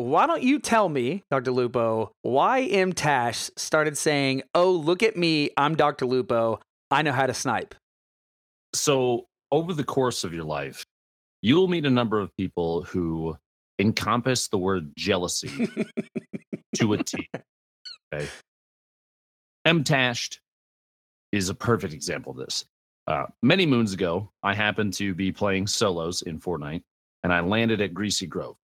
why don't you tell me, Dr. Lupo, why M Tash started saying, "Oh, look at me, I'm Dr. Lupo, I know how to snipe." So, over the course of your life, you'll meet a number of people who encompass the word jealousy to a T. Okay. Mtashed is a perfect example of this. Uh, many moons ago, I happened to be playing solos in Fortnite, and I landed at Greasy Grove.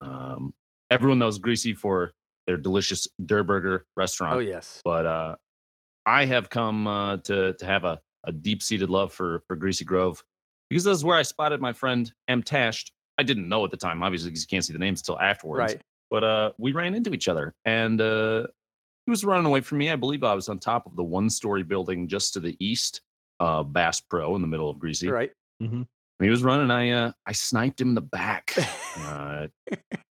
Um, everyone knows Greasy for their delicious Durr Burger restaurant. Oh yes. But uh, I have come uh, to to have a, a deep seated love for for Greasy Grove because this is where I spotted my friend Mtashed. I didn't know at the time, obviously, because you can't see the names until afterwards. Right. But uh, we ran into each other, and uh, he was running away from me. I believe I was on top of the one story building just to the east, uh, Bass Pro in the middle of Greasy. Right. When he was running, I uh, I sniped him in the back, uh,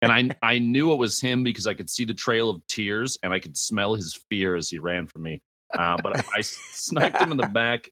and I I knew it was him because I could see the trail of tears and I could smell his fear as he ran from me. Uh, but I, I sniped him in the back,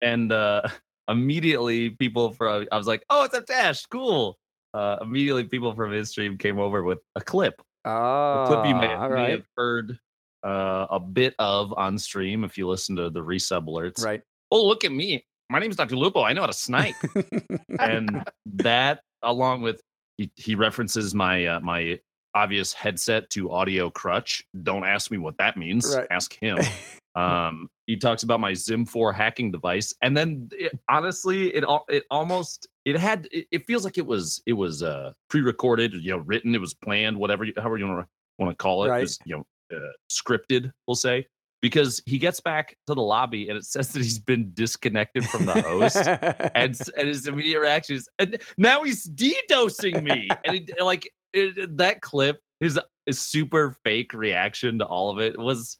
and uh, immediately people from I was like, "Oh, it's a dash, cool." Uh, immediately, people from his stream came over with a clip, a Oh, clip you may, all may have heard uh, a bit of on stream if you listen to the resub alerts. Right. Oh, look at me! My name is Dr. Lupo. I know how to snipe and that along with he, he references my uh, my obvious headset to audio crutch. Don't ask me what that means. Right. ask him. Um he talks about my XIM 4 hacking device. And then it, honestly it it almost it had it, it feels like it was it was uh pre-recorded you know written it was planned whatever you however you want to want to call it, Right. it was, you know uh, scripted we'll say because he gets back to the lobby and it says that he's been disconnected from the host and, and his immediate reaction is, and now he's DDoSing me. And it, like it, that clip, his, his super fake reaction to all of it was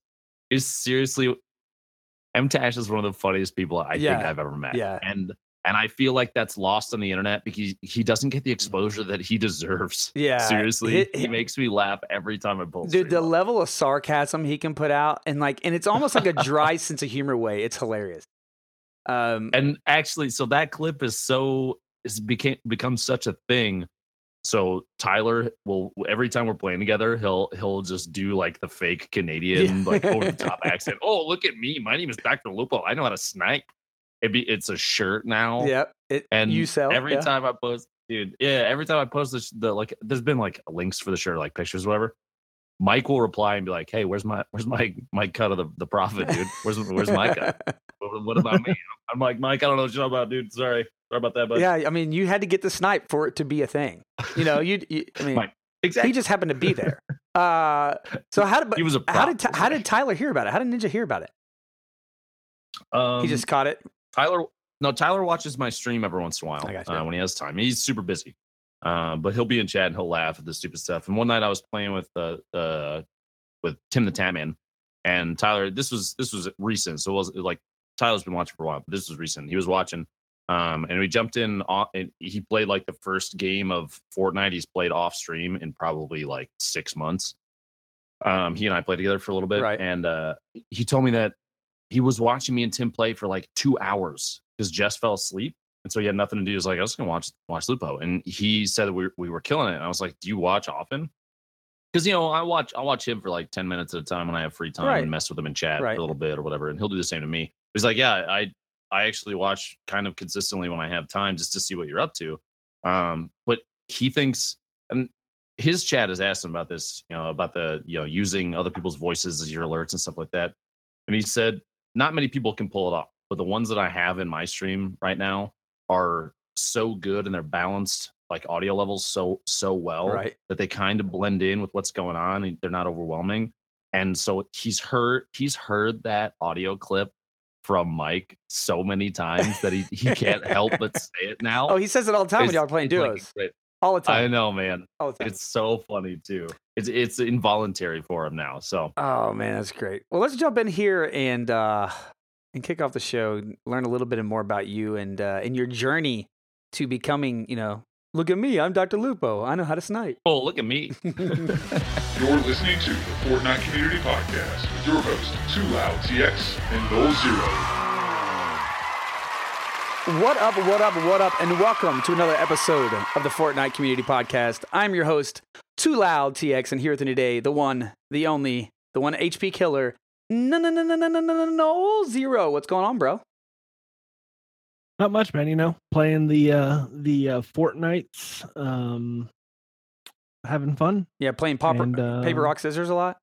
is seriously. M Tash is one of the funniest people I think I've ever met. yeah. and and I feel like that's lost on the internet because he doesn't get the exposure that he deserves. yeah. Seriously, It- he makes me laugh every time I pull. Dude, the up. level of sarcasm he can put out, and like, and it's almost like a dry sense of humor way. It's hilarious. Um, and actually so that clip is so is became become such a thing so tyler will every time we're playing together he'll he'll just do like the fake canadian Yeah. like over the top accent oh look at me my name is dr lupo i know how to snipe it be it's a shirt now yep. It, and you sell every yeah. time i post dude yeah every time i post this the like there's been like links for the shirt like pictures whatever mike will reply and be like hey where's my where's my my cut of the, the profit dude where's where's my cut what, what about me? I'm like, Mike, I don't know what you're talking about, dude. Sorry. Sorry about that, but yeah, I mean, you had to get the snipe for it to be a thing. You know, you. you I mean, Mike, he just happened to be there. Uh, so how did? he was a How did how did Tyler hear about it? How did Ninja hear about it? um, he just caught it. Tyler? No, Tyler watches my stream every once in a while uh, when he has time. He's super busy, uh, but he'll be in chat and he'll laugh at the stupid stuff. And one night I was playing with uh, uh, with Tim the Tatman, and Tyler. This was this was recent, so it was like Tyler's been watching for a while, but this was recent. He was watching. Um, and we jumped in on, and he played like the first game of Fortnite he's played off stream in probably like six months. Um, he and I played together for a little bit, Right. and uh, he told me that he was watching me and Tim play for like two hours because Jess fell asleep, and so he had nothing to do. He was like, I was gonna watch watch Lupo, and he said that we we were killing it. And I was like, Do you watch often? Because you know, I watch I watch him for like ten minutes at a time when I have free time Right. and mess with him in chat Right. for a little bit or whatever, and he'll do the same to me. He's like, Yeah, I I actually watch kind of consistently when I have time just to see what you're up to. Um, but he thinks and his chat has asked him about this, you know, about the you know using other people's voices as your alerts and stuff like that. And he said not many people can pull it off, but the ones that I have in my stream right now are so good and they're balanced like audio levels so so well Right. that they kind of blend in with what's going on and they're not overwhelming. And so he's heard he's heard that audio clip from Mike so many times that he, he can't help but say it now. Oh, he says it all the time when y'all are playing it's like duos. great. All the time. I know, man. all the time. It's so funny too. It's it's involuntary for him now. So Oh man, that's great. Well, let's jump in here and uh and kick off the show. Learn a little bit more about you and uh and your journey to becoming, you know, look at me, I'm Dr. Lupo. I know how to snipe. oh look at me. You're listening to the Fortnite Community Podcast with your hosts, Too Loud TX and Nolxero. What up, what up, what up, and welcome to another episode of the Fortnite Community Podcast. I'm your host, TwoLoudTX, and here with me today, the one, the only, the one HP killer. No, no, no, no, no, no, no, no, no, zero. What's going on, bro? Not much, man. You know, playing the uh the uh Fortnites, um, having fun. Yeah, playing popper, And, paper, uh, rock, scissors a lot.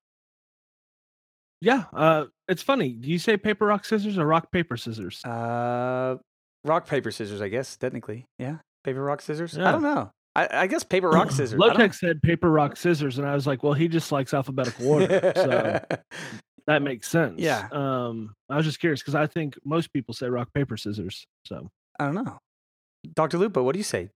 Yeah, uh, it's funny. Do you say paper, rock, scissors, or rock, paper, scissors? Uh, rock, paper, scissors. I guess technically, yeah. Paper, rock, scissors. I don't know. I, I guess paper, rock, scissors. Don't said paper, rock, scissors, and I was like, well, he just likes alphabetical order, so that makes sense. Yeah. Um, I was just curious because I think most people say rock, paper, scissors. So I don't know. Doctor Lupo, what do you say?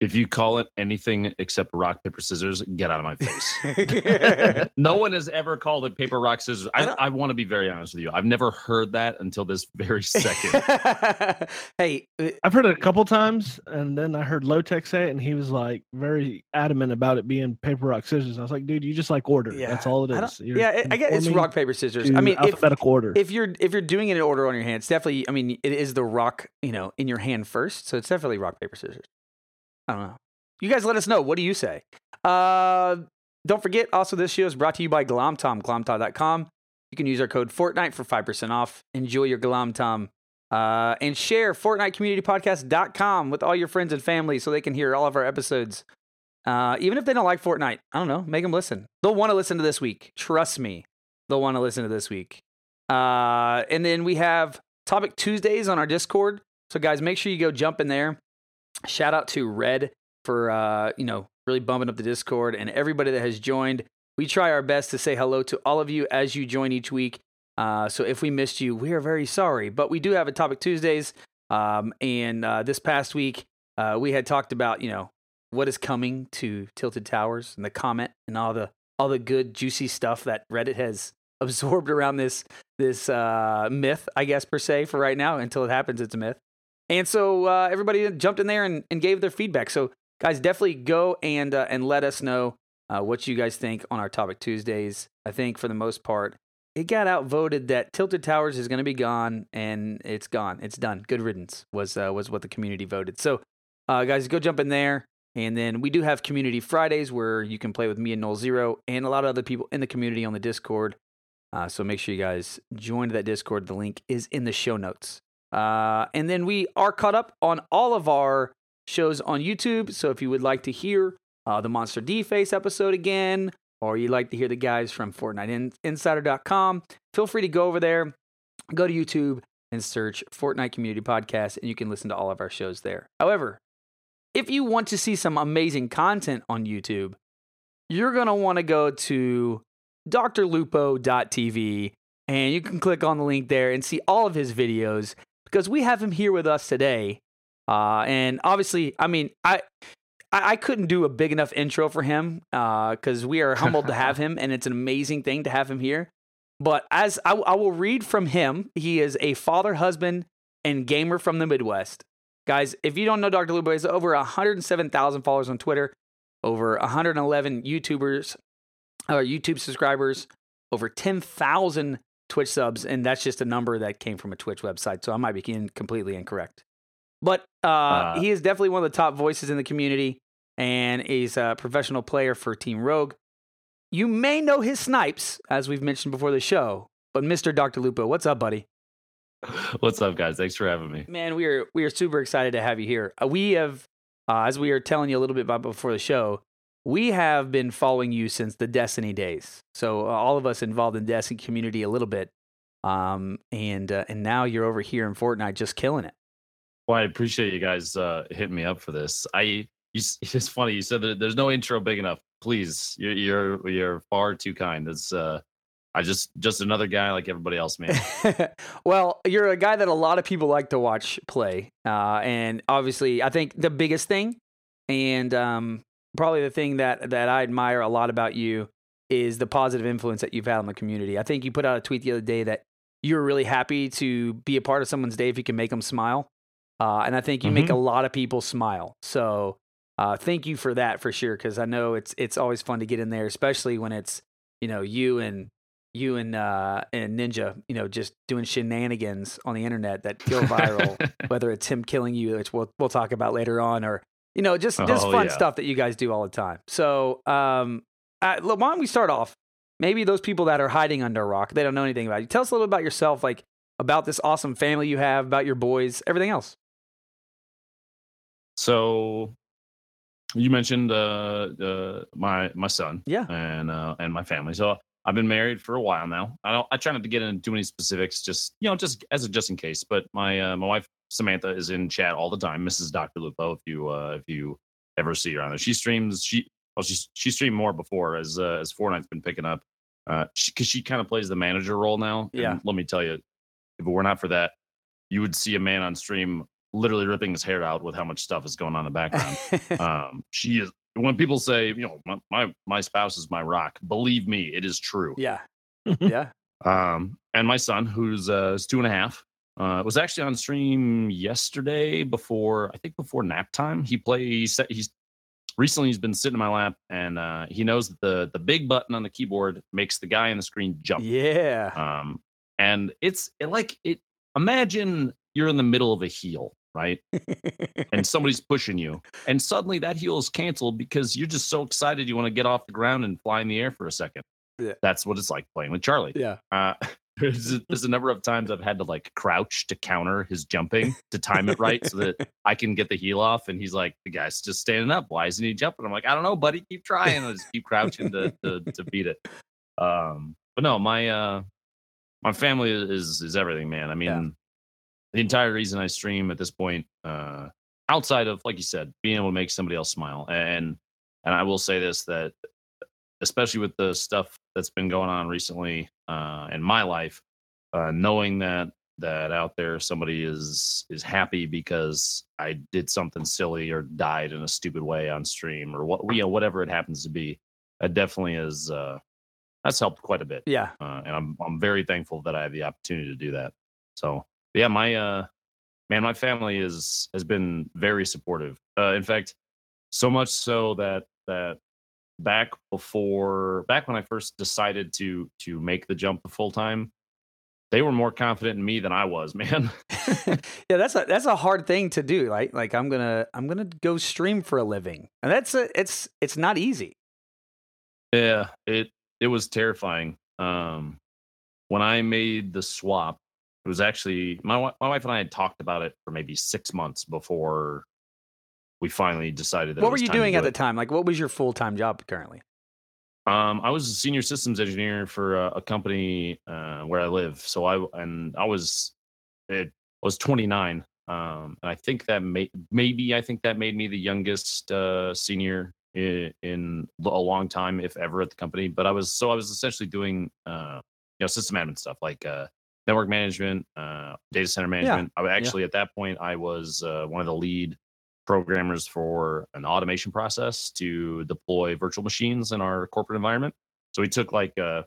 If you call it anything except rock, paper, scissors, get out of my face. no one has ever called it paper, rock, scissors. I I, I want to be very honest with you. I've never heard that until this very second. hey, uh, I've heard it a couple times, and then I heard Lotec say it, and he was like very adamant about it being paper, rock, scissors. I was like, dude, you just like order. yeah, That's all it I don't- is. You're yeah, I- I guess it's rock, paper, scissors. I mean, if, order. if you're if you're doing it in order on your hand, it's definitely. I mean, it is the rock, you know, in your hand first, so it's definitely rock paper scissors. I don't know. You guys, let us know. What do you say? Uh, don't forget. Also, this show is brought to you by Glomtom. Glomtom.com. You can use our code Fortnite for five percent off. Enjoy your Glomtom. Uh, and share FortniteCommunityPodcast.com with all your friends and family so they can hear all of our episodes. Uh, even if they don't like Fortnite, I don't know, make them listen. They'll want to listen to this week. Trust me, they'll want to listen to this week. Uh, and then we have Topic Tuesdays on our Discord. So guys, make sure you go jump in there. Shout out to Red for uh, you know really bumping up the Discord and everybody that has joined. We try our best to say hello to all of you as you join each week. Uh, so if we missed you, we are very sorry. But we do have a Topic Tuesdays. Um, and uh, this past week, uh, we had talked about you know what is coming to Tilted Towers and the comment and all the all the good juicy stuff that Reddit has absorbed around this this uh, myth, I guess per se, for right now. Until it happens, it's a myth. And so uh, everybody jumped in there and, and gave their feedback. So guys, definitely go and uh, and let us know uh, what you guys think on our Topic Tuesdays. I think for the most part, it got outvoted that Tilted Towers is going to be gone, and it's gone. It's done. Good riddance was uh, was what the community voted. So uh, guys, go jump in there. And then we do have Community Fridays where you can play with me and Nolxero and a lot of other people in the community on the Discord. Uh, so make sure you guys join that Discord. The link is in the show notes. Uh, and then we are caught up on all of our shows on YouTube. So if you would like to hear uh, the MonsterDface episode again, or you'd like to hear the guys from FortniteInsider.com, feel free to go over there, go to YouTube, and search Fortnite Community Podcast, and you can listen to all of our shows there. However, if you want to see some amazing content on YouTube, you're going to want to go to drlupo.tv and you can click on the link there and see all of his videos because we have him here with us today. Uh, and obviously, I mean, I, I I couldn't do a big enough intro for him because we are humbled to have him, and it's an amazing thing to have him here. But as I, I will read from him, he is a father, husband, and gamer from the Midwest. Guys, if you don't know Dr. Lupo, he has over 107,000 followers on Twitter, over 111 YouTubers, or YouTube subscribers, over 10,000 Twitch subs, and that's just a number that came from a Twitch website, so I might be in- completely incorrect. But uh, Uh, he is definitely one of the top voices in the community, and he's a professional player for Team Rogue. You may know his snipes, as we've mentioned before the show, but Mr. Dr. Lupo, what's up, buddy? What's up, guys? Thanks for having me. Man, we are we are super excited to have you here. Uh, we have, uh, as we were telling you a little bit about before the show, we have been following you since the Destiny days. So uh, all of us involved in Destiny community a little bit, um, and uh, and now you're over here in Fortnite just killing it. Well, I appreciate you guys uh, hitting me up for this. I you, it's funny you said that there's no intro big enough. Please, you're you're you're far too kind. It's uh, I just just another guy like everybody else, man. well, you're a guy that a lot of people like to watch play, uh, and obviously, I think the biggest thing, and um, probably the thing that that I admire a lot about you is the positive influence that you've had on the community. I think you put out a tweet the other day that you're really happy to be a part of someone's day if you can make them smile, uh, and I think you make a lot of people smile. So. Uh, thank you for that for sure, because I know it's it's always fun to get in there, especially when it's you know you and you and uh, and Ninja, you know, just doing shenanigans on the internet that go viral. whether it's him killing you, which we'll we'll talk about later on, or You know, just just Oh, fun yeah. stuff that you guys do all the time. So, um, uh, why don't we start off? Maybe those people that are hiding under a rock, they don't know anything about you. Tell us a little about yourself, like about this awesome family you have, about your boys, everything else. So you mentioned uh, uh, my my son Yeah. and uh, and my family. So I've been married for a while now. I don't I try not to get into too many specifics, just you know, just as a just in case. But my uh, my wife Samantha is in chat all the time, Mrs. Dr. Lupo. If you uh, if you ever see her on there, she streams. She well, she she streamed more before as uh, as Fortnite's been picking up. Uh, because she, kind of plays the manager role now. and Yeah. let me tell you, if it were not for that, you would see a man on stream literally ripping his hair out with how much stuff is going on in the background. um, she is when people say, you know, my, my my spouse is my rock. Believe me, it is true. yeah. Yeah. Um, and my son, who's uh, is two and a half, uh, was actually on stream yesterday before I think before nap time. He plays. He's recently he's been sitting in my lap, and uh, he knows that the the big button on the keyboard makes the guy on the screen jump. Yeah. Um, and it's it like it. Imagine you're in the middle of a heal, right? and somebody's pushing you, and suddenly that heal is canceled because you're just so excited you want to get off the ground and fly in the air for a second. Yeah. That's what it's like playing with Charlie. yeah. Uh, there's, a, there's a number of times I've had to like crouch to counter his jumping to time it right so that I can get the heal off. And he's like, the guy's just standing up. Why isn't he jumping? I'm like, I don't know, buddy. Keep trying. I just keep crouching to, to, to beat it. Um, but no, my, uh, my family is, is everything, man. I mean, Yeah. The entire reason I stream at this point, uh, outside of, like you said, being able to make somebody else smile. And, and I will say this, that especially with the stuff that's been going on recently uh, in my life, uh, knowing that that out there somebody is is happy because I did something silly or died in a stupid way on stream or what you know whatever it happens to be, that definitely is uh, that's helped quite a bit. Yeah. Uh, and I'm I'm very thankful that I have the opportunity to do that. So yeah, my uh, man, my family is has been very supportive. Uh, in fact, so much so that that back before back when I first decided to to make the jump to full time, they were more confident in me than I was, man. yeah, that's a that's a hard thing to do. Like like I'm gonna I'm gonna go stream for a living, and that's a, it's it's not easy. yeah, it it was terrifying. Um, when I made the swap, it was actually my my wife and I had talked about it for maybe six months before we finally decided that. it What were you doing do at the time? Like, what was your full time job currently? Um, I was a senior systems engineer for a, a company uh, where I live. So I and I was it I was 29. Um, and I think that may, maybe I think that made me the youngest uh, senior in, in a long time, if ever, at the company. But I was so I was essentially doing uh, you know system admin stuff like uh, network management, uh, data center management. I actually at that point I was uh, one of the lead programmers for an automation process to deploy virtual machines in our corporate environment. So we took like a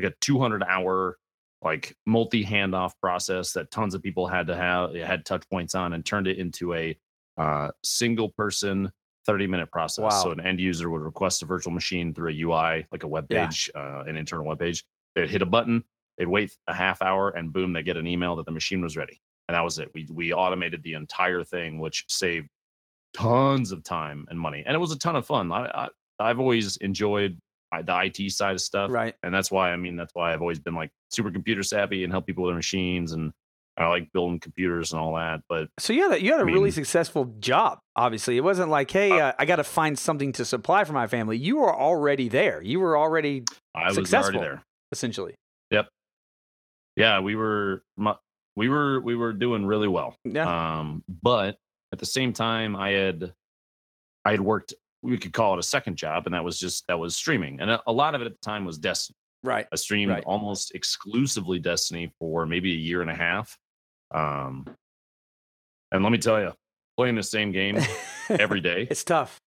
like a 200 hour like multi handoff process that tons of people had to have had touch points on and turned it into a uh, single person 30 minute process. Wow. So an end user would request a virtual machine through a UI, like a web Yeah. page, uh, an internal web page. They'd hit a button, they'd wait a half hour, and boom, they get an email that the machine was ready. And that was it. We we automated the entire thing, which saved tons of time and money, and it was a ton of fun. I, I I've always enjoyed uh, the IT side of stuff, Right. and that's why I mean that's why I've always been like super computer savvy and help people with their machines, and I like building computers and all that. But So you had a, you had a I really successful job. Obviously, it wasn't like, hey, uh, I got to find something to supply for my family. You were already there. You were already I was Successful. already there. essentially. Yeah, we were we were we were doing really well. Yeah. Um, but at the same time, I had I had worked. We could call it a second job, and that was just that was streaming, and a, a lot of it at the time was Destiny. right. I streamed Right. almost exclusively Destiny for maybe a year and a half. Um, and let me tell you, playing the same game every day, it's tough.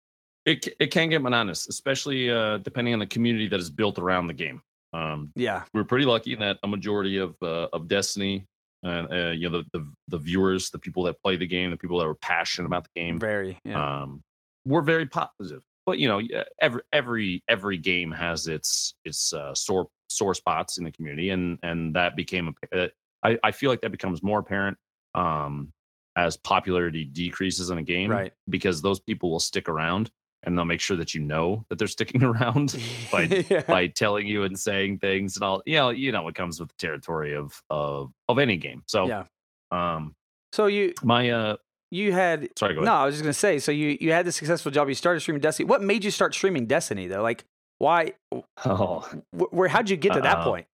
it it can get monotonous, especially uh, depending on the community that is built around the game. Um, Yeah. we're pretty lucky in that a majority of uh, of Destiny and uh, you know the, the the viewers, the people that play the game, the people that are passionate about the game, Very. Yeah. um, we're very positive. But you know, every every every game has its its uh, sore sore spots in the community, and and that became a. Uh, I I feel like that becomes more apparent um, as popularity decreases in a game, Right. because those people will stick around and they'll make sure that you know that they're sticking around by Yeah. by telling you and saying things and all. You know, you know what comes with the territory of of of any game. So, yeah. um, So you my uh, you had sorry, go no. I was just gonna say. So you you had the successful job. You started streaming Destiny. What made you start streaming Destiny though? Like why? Oh, Where? How'd you get to that Uh, point?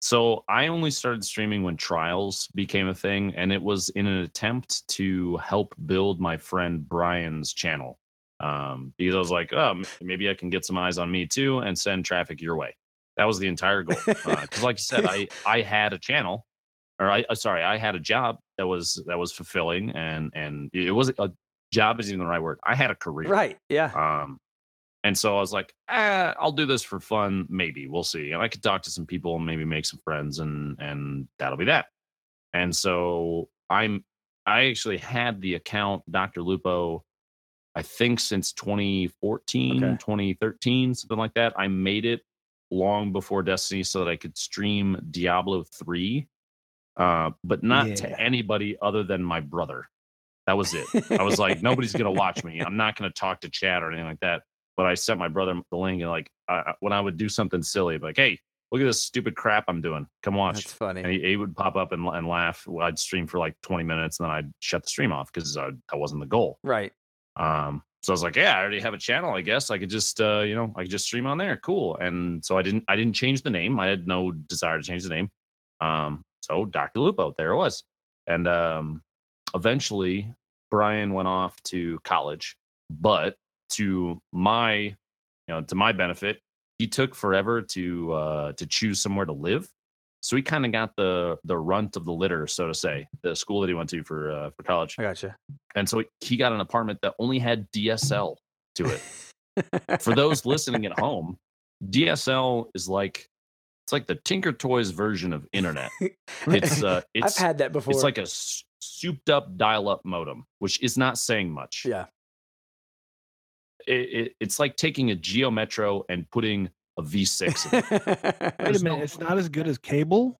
So I only started streaming when trials became a thing, and it was in an attempt to help build my friend Brian's channel. Um, because I was like, oh, maybe I can get some eyes on me too, and send traffic your way. That was the entire goal. Because, like you said, I I had a channel, or I uh, sorry, I had a job that was that was fulfilling, and and it was a job isn't even the right word. I had a career, Right. Yeah. um, and so I was like, eh, I'll do this for fun. Maybe we'll see. And I could talk to some people and maybe make some friends, and and that'll be that. And so I'm I actually had the account Dr. Lupo, I think since 2014, Okay. 2013, something like that. I made it long before Destiny so that I could stream Diablo 3, uh, but not to anybody other than my brother. That was it. I was like, nobody's gonna watch me. I'm not gonna talk to chat or anything like that. But I sent my brother the link and like uh, when I would do something silly, like, hey, look at this stupid crap I'm doing. Come watch. That's funny. And he, he would pop up and, and laugh. I'd stream for like 20 minutes and then I'd shut the stream off because that wasn't the goal. right. Um, so I was like, yeah, I already have a channel. I guess I could just, uh, you know, I could just stream on there. Cool. And so I didn't, I didn't change the name. I had no desire to change the name. Um, so Dr. Lupo, there it was. And um, eventually Brian went off to college, but to my, you know, to my benefit, he took forever to uh, to choose somewhere to live. So he kind of got the the runt of the litter, so to say, the school that he went to for uh, for college I gotcha. and so he got an apartment that only had DSL to it. For those listening at home, DSL is like it's like the Tinker Toys version of internet. It's uh, I've had that before. it's like a souped up dial up modem, which is not saying much. yeah. It, it, it's like taking a Geo Metro and putting a V6. Wait a minute, no- it's not as good as cable.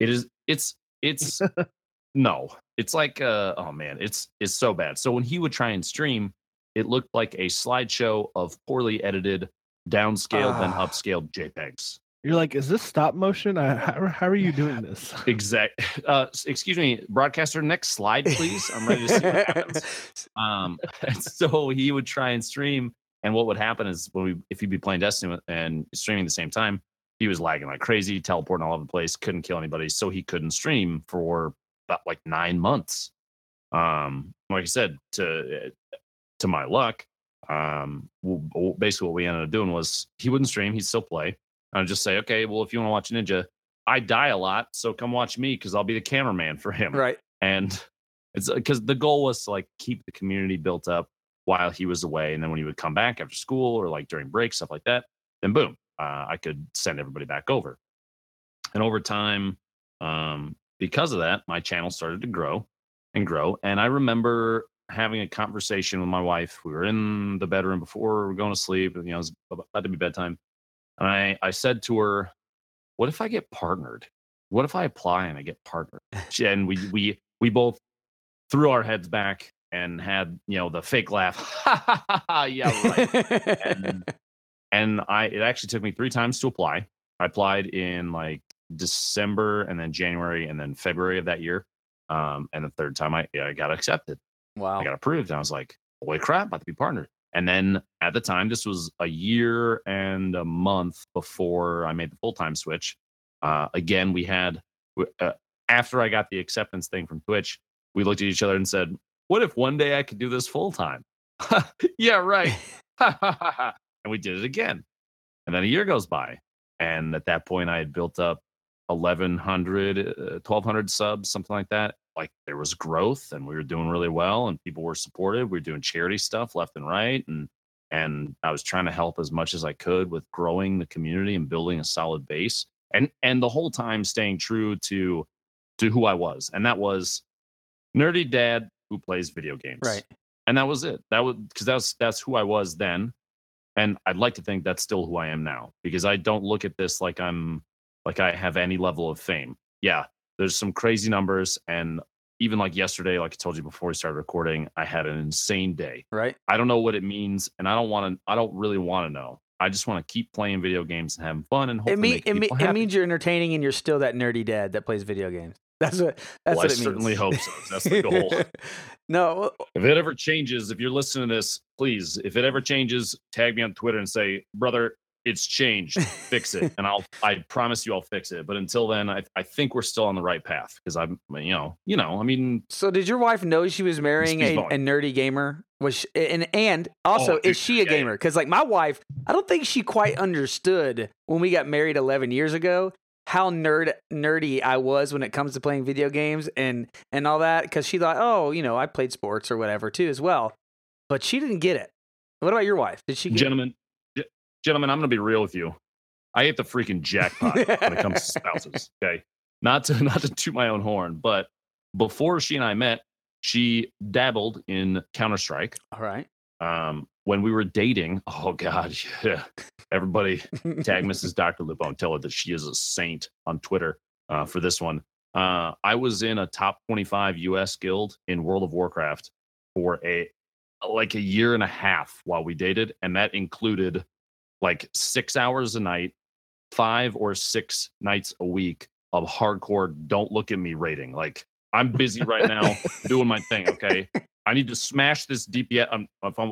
it is. It's it's no. It's like uh oh man, it's it's so bad. So when he would try and stream, it looked like a slideshow of poorly edited, downscaled and Ah. upscaled JPEGs. You're like, is this stop motion? I, how, how are you doing this? Exact. Uh, excuse me, broadcaster. Next slide, please. I'm ready to see what happens. Um, and so he would try and stream, and what would happen is when we, if he'd be playing Destiny and streaming at the same time, he was lagging like crazy, teleporting all over the place, couldn't kill anybody, so he couldn't stream for about like nine months. Um, like I said, to to my luck, um, basically what we ended up doing was he wouldn't stream, he'd still play. And I'd just say, okay, well, if you want to watch Ninja, I die a lot, so come watch me because I'll be the cameraman for him right. and it's because the goal was to like keep the community built up while he was away and then when he would come back after school or like during breaks stuff like that then boom uh, i could send everybody back over. And over time um, because of that my channel started to grow and grow and i remember having a conversation with my wife. We were in the bedroom before we were going to sleep you know it was about to be bedtime and i i said to her what if i get partnered? What if i apply and i get partnered? And we we we both threw our heads back and had you know the fake laugh yeah right and and i it actually took me three times to apply i applied in like december and then january and then february of that year um and the third time i i got accepted wow. I got approved. And I was like, holy crap, about to be partnered. And then at the time, this was a year and a month before I made the full time switch. Uh, again, we had, uh, after I got the acceptance thing from Twitch, we looked at each other and said, what if one day I could do this full time? yeah, right. and we did it again. And then a year goes by. And at that point, I had built up 1,100, uh, 1,200 subs, something like that. Like there was growth and we were doing really well and people were supportive. We were doing charity stuff left and right. And, and I was trying to help as much as I could with growing the community and building a solid base. And, and the whole time staying true to, to who I was. And that was nerdy dad who plays video games right. and that was it that was because that's that's who i was then and i'd like to think that's still who i am now because i don't look at this like i'm like i have any level of fame yeah there's some crazy numbers and even like yesterday, like I told you before we started recording, I had an insane day. Right. I don't know what it means, and I don't want to. I don't really want to know. I just want to keep playing video games and having fun, and hopefully It, mean, make it, mean, it means you're entertaining and you're still that nerdy dad that plays video games. That's what. That's Well, I what it certainly means. hope so. That's the goal. no, If it ever changes, if you're listening to this, please, if it ever changes, tag me on Twitter and say, brother, it's changed. Fix it. and I'll I promise you I'll fix it. But until then, I, I think we're still on the right path because I'm you know, you know, I mean So did your wife know she was marrying a, a nerdy gamer? Was she, and and also Oh, is she a gamer? Because like my wife, I don't think she quite understood when we got married eleven years ago how nerd nerdy I was when it comes to playing video games and and all that. Because she thought, oh, you know, I played sports or whatever too as well, but she didn't get it. What about your wife? Did she get gentlemen, ge- gentlemen, I'm gonna be real with you. I hit the freaking jackpot when it comes to spouses. Okay. Not to not to toot my own horn, but before she and I met, she dabbled in Counter-Strike. All right. Um, when we were dating, oh god, yeah. Everybody tag Mrs. Dr. Lupo and tell her that she is a saint on Twitter uh, for this one. Uh, I was in a top 25 US guild in World of Warcraft for a like a year and a half while we dated, and that included like six hours a night, five or six nights a week of hardcore don't look at me rating. Like I'm busy right now doing my thing. Okay. I need to smash this DPS. Um,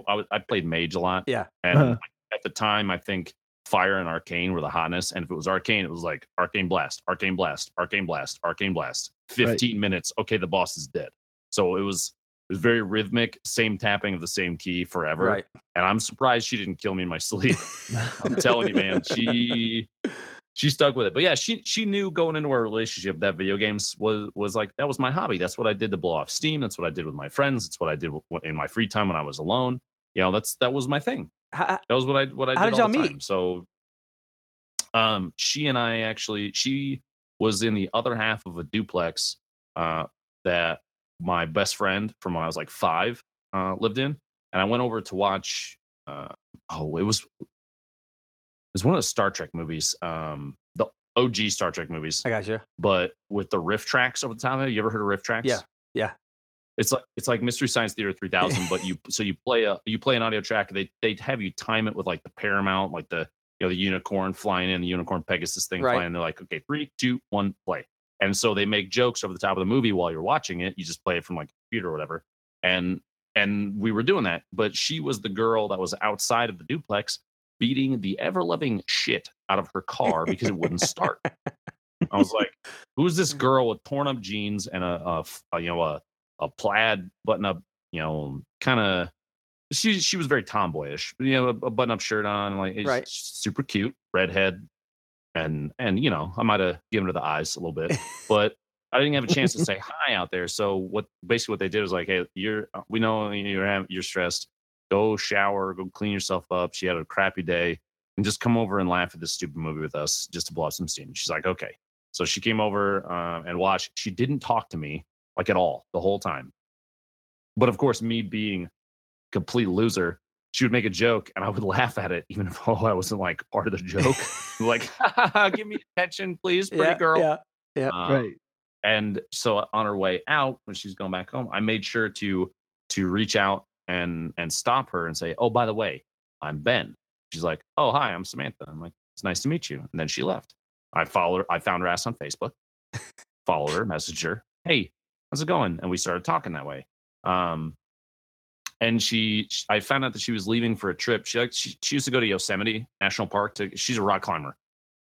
I, I played mage a lot. Yeah. And Uh-huh. at the time, I think fire and arcane were the hotness. And if it was arcane, it was like arcane blast, arcane blast, arcane blast, arcane blast. 15 minutes. Okay. The boss is dead. So it was, it was very rhythmic, same tapping of the same key forever. right. And I'm surprised she didn't kill me in my sleep. I'm telling you, man, she she stuck with it. But yeah, she she knew going into our relationship that video games was was like that was my hobby. That's what I did to blow off steam. That's what I did with my friends. That's what I did in my free time when I was alone. You know, that's that was my thing. How, That was what I what I How did did all the y'all time. meet? So, um, she and I actually she was in the other half of a duplex uh, that my best friend from when I was like five uh, lived in, and I went over to watch. Uh, oh, it was it was one of the Star Trek movies, um, the OG Star Trek movies, I got you. but with the RiffTrax over the top of it. You ever heard of RiffTrax? Yeah, yeah. It's like it's like Mystery Science Theater 3000, but you so you play a you play an audio track. They they have you time it with like the Paramount, like the you know the unicorn flying in, the unicorn Pegasus thing Right. flying. They're like, okay, three, two, one, play. And so they make jokes over the top of the movie while you're watching it. You just play it from like a computer or whatever. And and we were doing that, but she was the girl that was outside of the duplex beating the ever loving shit out of her car because it wouldn't start. I was like, "Who's this girl with torn up jeans and a, a you know a a plaid button up you know kind of she she was very tomboyish you know a, a button up shirt on like it's Right. super cute redhead and and you know I might have given her the eyes a little bit but I didn't have a chance to say hi out there so what basically what they did was like hey you're uh, we know you're you're stressed go shower go clean yourself up she had a crappy day and just come over and laugh at this stupid movie with us just to blow off some steam she's like okay so she came over uh, and watched she didn't talk to me like at all the whole time. But of course, me being a complete loser, she would make a joke and I would laugh at it, even if oh, I wasn't like part of the joke. like, give me attention, please, pretty yeah, girl. Yeah. Um, right. And so on her way out, when she's going back home, I made sure to to reach out and and stop her and say, "Oh, by the way, I'm Ben." She's like, "Oh, hi, I'm Samantha." I'm like, "It's nice to meet you." And then she left. I followed her. I found her ass on Facebook, followed her, messaged her, "Hey, how's it going?" And we started talking that way. Um, and she, sh- I found out that she was leaving for a trip. She like she, she used to go to Yosemite National Park. To she's a rock climber.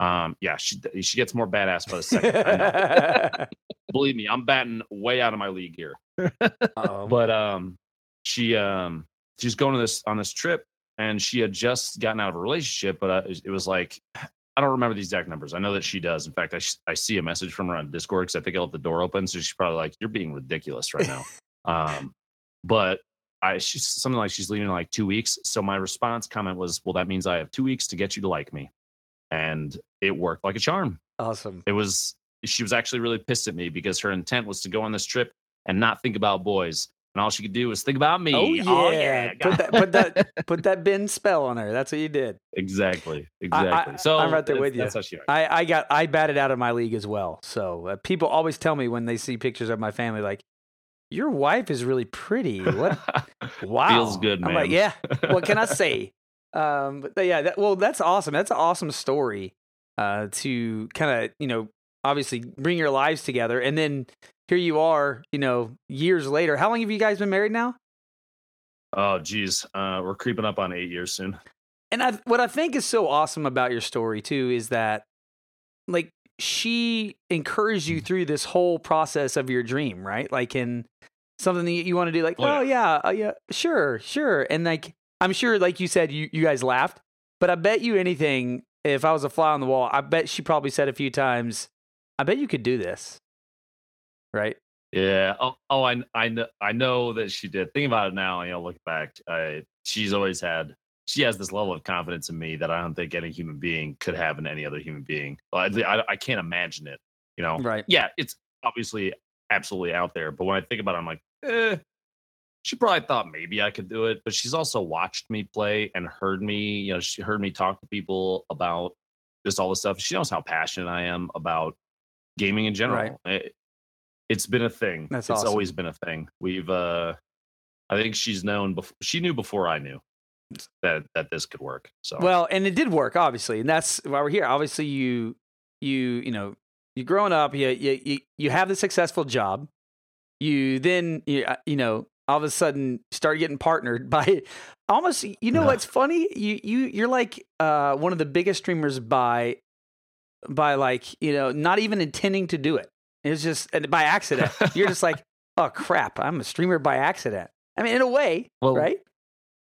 Um, yeah, she she gets more badass by the second. Believe me, I'm batting way out of my league here. Uh-oh. But um, she um, she's going to this on this trip, and she had just gotten out of a relationship, but uh, it was like I don't remember the exact numbers. I know that she does. In fact, I, sh- I see a message from her on Discord because I think I left the door open, so she's probably like, "You're being ridiculous right now." um, but I she's something like she's leaving in like two weeks. So my response comment was, "Well, that means I have two weeks to get you to like me," and it worked like a charm awesome. it was she was actually really pissed at me because her intent was to go on this trip and not think about boys and all she could do was think about me Oh yeah. God. Put that put that put that Ben spell on her. That's what you did. exactly I- exactly so I'm right there with you. that's how she I, I got I batted out of my league as well. So uh, people always tell me when they see pictures of my family, like your wife is really pretty. What? Wow. Feels good, I'm man. like, yeah. What can I say? Um, but yeah, that, well, that's awesome. That's an awesome story. Uh, to kind of you know obviously bring your lives together, and then here you are, you know, years later. How long have you guys been married now? Oh, geez, uh, we're creeping up on eight years soon. And I, what I think is so awesome about your story too is that, like, she encouraged you through this whole process of your dream, right? Like, in something that you want to do, like, Oh, oh, yeah, uh, yeah, sure, sure. And like, I'm sure, like you said, you, you guys laughed, but I bet you anything, if I was a fly on the wall, I bet she probably said a few times, I bet you could do this, right? Yeah. Oh, oh, I, I know, I know that she did. Think about it now. You know, look back. I, she's always had. She has this level of confidence in me that I don't think any human being could have in any other human being. I, I, I can't imagine it. You know. Right. Yeah, it's obviously absolutely out there. But when I think about it, I'm like, eh. She probably thought maybe I could do it, but she's also watched me play and heard me. You know, she heard me talk to people about just all this stuff. She knows how passionate I am about gaming in general. It, it's been a thing. That's it's awesome. always been a thing. We've uh I think she's known before she knew before I knew that that this could work. So Well, and it did work, obviously, and that's why we're here. Obviously, you you you know you're growing up, you you you, have the successful job. You then you, uh, you know all of a sudden start getting partnered by almost you know Yeah. what's funny you you you're like uh one of the biggest streamers by by like you know not even intending to do it it's just and by accident you're just like oh crap i'm a streamer by accident i mean in a way Well, right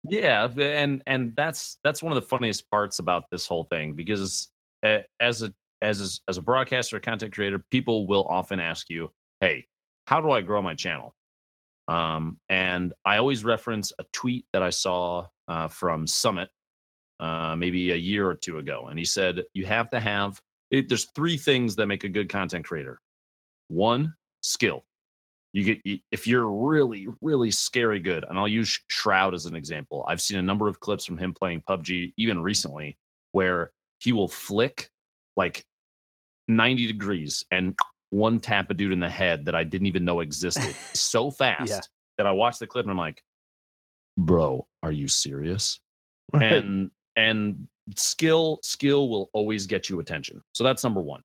Yeah, and and that's that's one of the funniest parts about this whole thing because uh, as a as a, as a broadcaster, content creator, people will often ask you, "Hey, how do I grow my channel?" Um, and I always reference a tweet that I saw uh, from Summit uh, maybe a year or two ago, and he said you have to have. It, there's three things that make a good content creator. One, skill. You get if you're really really scary good and i'll use shroud as an example. I've seen a number of clips from him playing pubg even recently where he will flick like 90 degrees and one tap a dude in the head that i didn't even know existed so fast that i watched the clip and i'm like bro are you serious? And and skill skill will always get you attention. So that's number one.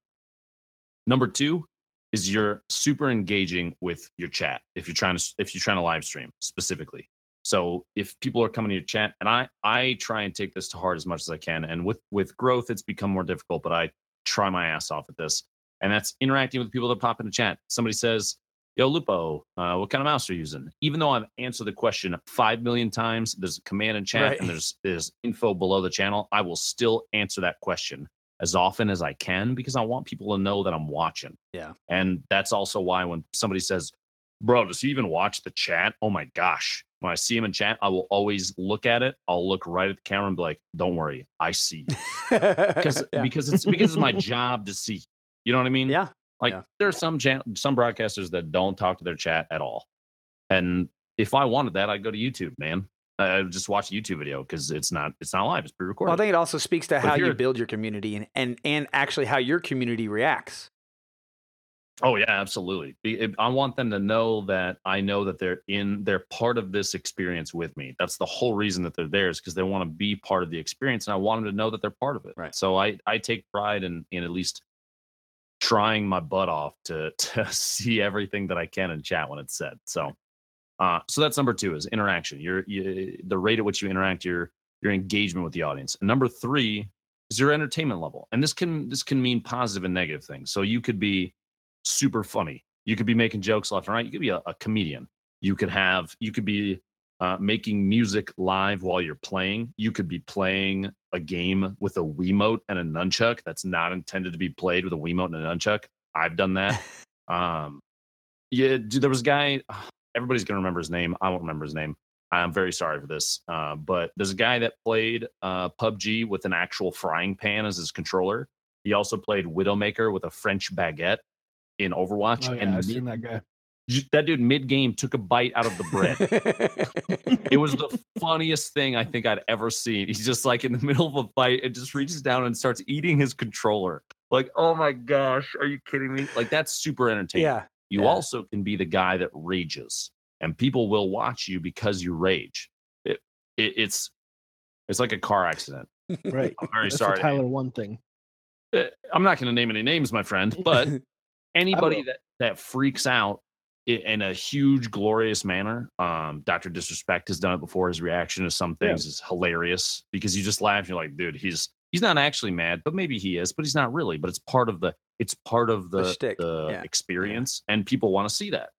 Number two is you're super engaging with your chat if you're trying to if you're trying to live stream specifically. So if people are coming to your chat and i i try and take this to heart as much as i can and with with growth it's become more difficult but i try my ass off at this and that's interacting with people that pop in the chat. Somebody says yo lupo uh, what kind of mouse are you using? Even though i've answered the question five million times there's a command in chat Right. and there's there's info below the channel i will still answer that question as often as i can because i want people to know that i'm watching. Yeah. and that's also why when somebody says bro does he even watch the chat? Oh my gosh. When i see him in chat i will always look at it. I'll look right at the camera and be like don't worry i see you. Because yeah. because it's because it's my job to see. You know what i mean? Yeah. Like Yeah. there are some chan- some broadcasters that don't talk to their chat at all, and if I wanted that, I'd go to YouTube, man. Uh, I just watch a YouTube video because it's not it's not live; it's pre-recorded. Well, I think it also speaks to But how you build your community and, and and actually how your community reacts. oh yeah, absolutely. I want them to know that I know that they're in they're part of this experience with me. That's the whole reason that they're there is because they want to be part of the experience, and I want them to know that they're part of it. Right. So I I take pride in in at least trying my butt off to to see everything that I can in chat when it's said. So, uh, so that's number two is interaction. Your you, the rate at which you interact, your your engagement with the audience. And number three is your entertainment level. And this can this can mean positive and negative things. So you could be super funny. You could be making jokes left and right. You could be a, a comedian. You could have you could be uh, making music live while you're playing. You could be playing a game with a Wiimote and a nunchuck that's not intended to be played with a Wiimote and a nunchuck. I've done that. um, yeah, dude, there was a guy. Everybody's gonna remember his name. I won't remember his name. I'm very sorry for this. Uh, but there's a guy that played uh, PUBG with an actual frying pan as his controller. He also played Widowmaker with a French baguette in Overwatch. Oh, yeah, and I've mid- seen that guy. that dude mid game took a bite out of the bread. it was the funniest thing I think I'd ever seen. He's just like in the middle of a fight and just reaches down and starts eating his controller. Like, oh my gosh, are you kidding me? Like that's super entertaining. yeah, you Yeah. also can be the guy that rages, and people will watch you because you rage. It, it it's it's like a car accident. Right. I'm very That's sorry. Tyler1 thing. uh, I'm not going to name any names, my friend, but anybody that that freaks out in a huge, glorious manner, um, Doctor Disrespect has done it before. His reaction to some Yeah. things is hilarious because you just laugh. You're like, dude, he's he's not actually mad, but maybe he is, but he's not really. But it's part of the it's part of The the the yeah. experience, and people want to see that.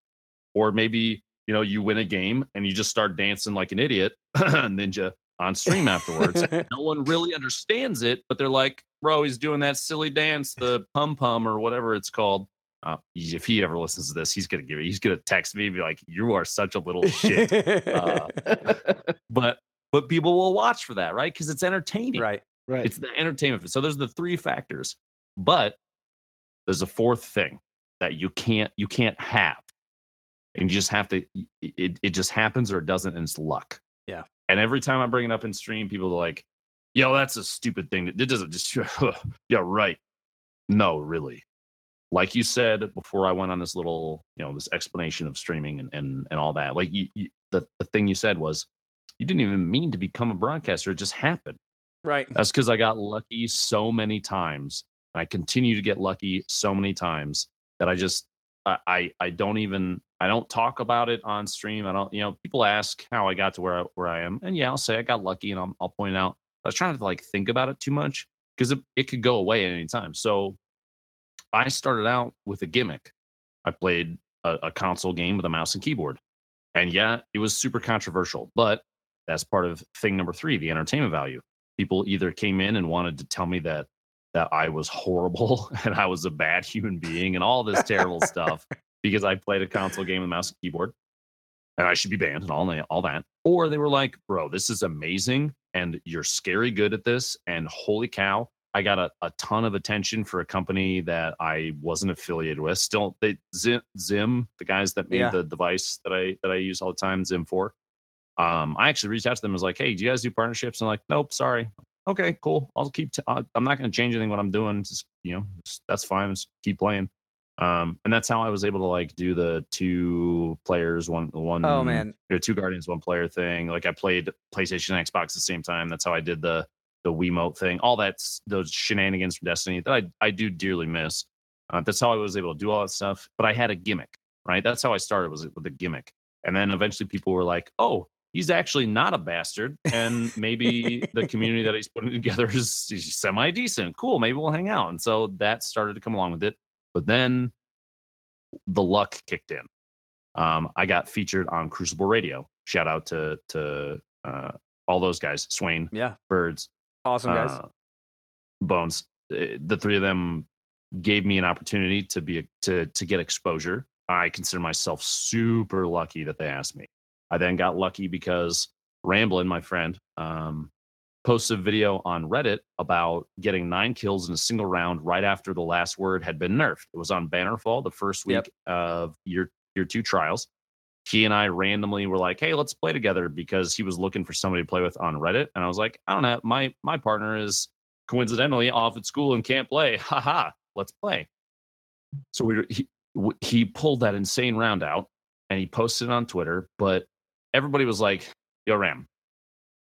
Or maybe you know you win a game and you just start dancing like an idiot, ninja on stream afterwards no one really understands it, but they're like, bro, he's doing that silly dance, the pum pum or whatever it's called. Uh, if he ever listens to this, he's gonna give it. He's gonna text me, and be like, "You are such a little shit." Uh, but but people will watch for that, right? Because it's entertaining. right. Right. It's the entertainment. So there's the three factors, but there's a fourth thing that you can't you can't have, and you just have to. It it just happens or it doesn't, and it's luck. Yeah. And every time I bring it up in stream, people are like, "Yo, that's a stupid thing. It doesn't just." yeah, right. No, really. Like you said before, I went on this little, you know, this explanation of streaming and and, and all that. Like you, you, the the thing you said was, you didn't even mean to become a broadcaster. It just happened. Right. That's because I got lucky so many times. And I continue to get lucky so many times that I just I, I I don't even I don't talk about it on stream. I don't you know people ask how I got to where I, where I am, and yeah, I'll say I got lucky, and I'll, I'll point out. I was trying to like think about it too much because it, it could go away at any time. So I started out with a gimmick. I played a, a console game with a mouse and keyboard, and yeah, it was super controversial, but that's part of thing number three, the entertainment value people either came in and wanted to tell me that that I was horrible and I was a bad human being and all this terrible stuff because I played a console game with mouse and keyboard and I should be banned and all that, all that. Or they were like, "Bro, this is amazing and you're scary good at this and holy cow, I got a, a ton of attention for a company that I wasn't affiliated with. Still, they XIM, XIM the guys that made Yeah. the device that I that I use all the time, XIM Four. Um, I actually reached out to them and was like, "Hey, do you guys do partnerships?" And like, "Nope, sorry." Okay, cool. I'll keep. T- uh, I'm not going to change anything what I'm doing. Just you know, just, that's fine. Just keep playing. Um, and that's how I was able to like do the two players, one one Oh man. or two guardians, one player thing. Like I played PlayStation and Xbox at the same time. That's how I did the the Wiimote thing. All that's those shenanigans from Destiny that I I do dearly miss. Uh, that's how I was able to do all that stuff. But I had a gimmick, right? That's how I started was with a gimmick. And then eventually people were like, "Oh, he's actually not a bastard, and maybe the community that he's putting together is, semi decent. Cool, maybe we'll hang out." And so that started to come along with it. But then the luck kicked in. Um, I got featured on Crucible Radio. Shout out to to uh, all those guys, Swain, Yeah. Birds, Awesome guys. uh, Bones. Uh, The three of them gave me an opportunity to be to to get exposure. I consider myself super lucky that they asked me. I then got lucky because Ramblin, my friend, um, posted a video on Reddit about getting nine kills in a single round right after the last word had been nerfed. It was on Bannerfall, the first week Yep. of year year two trials. He and I randomly were like, "Hey, let's play together," because he was looking for somebody to play with on Reddit, and I was like, "I don't know, my my partner is coincidentally off at school and can't play. Haha, let's play." So we he he pulled that insane round out and he posted it on Twitter, but everybody was like, "Yo, Ram,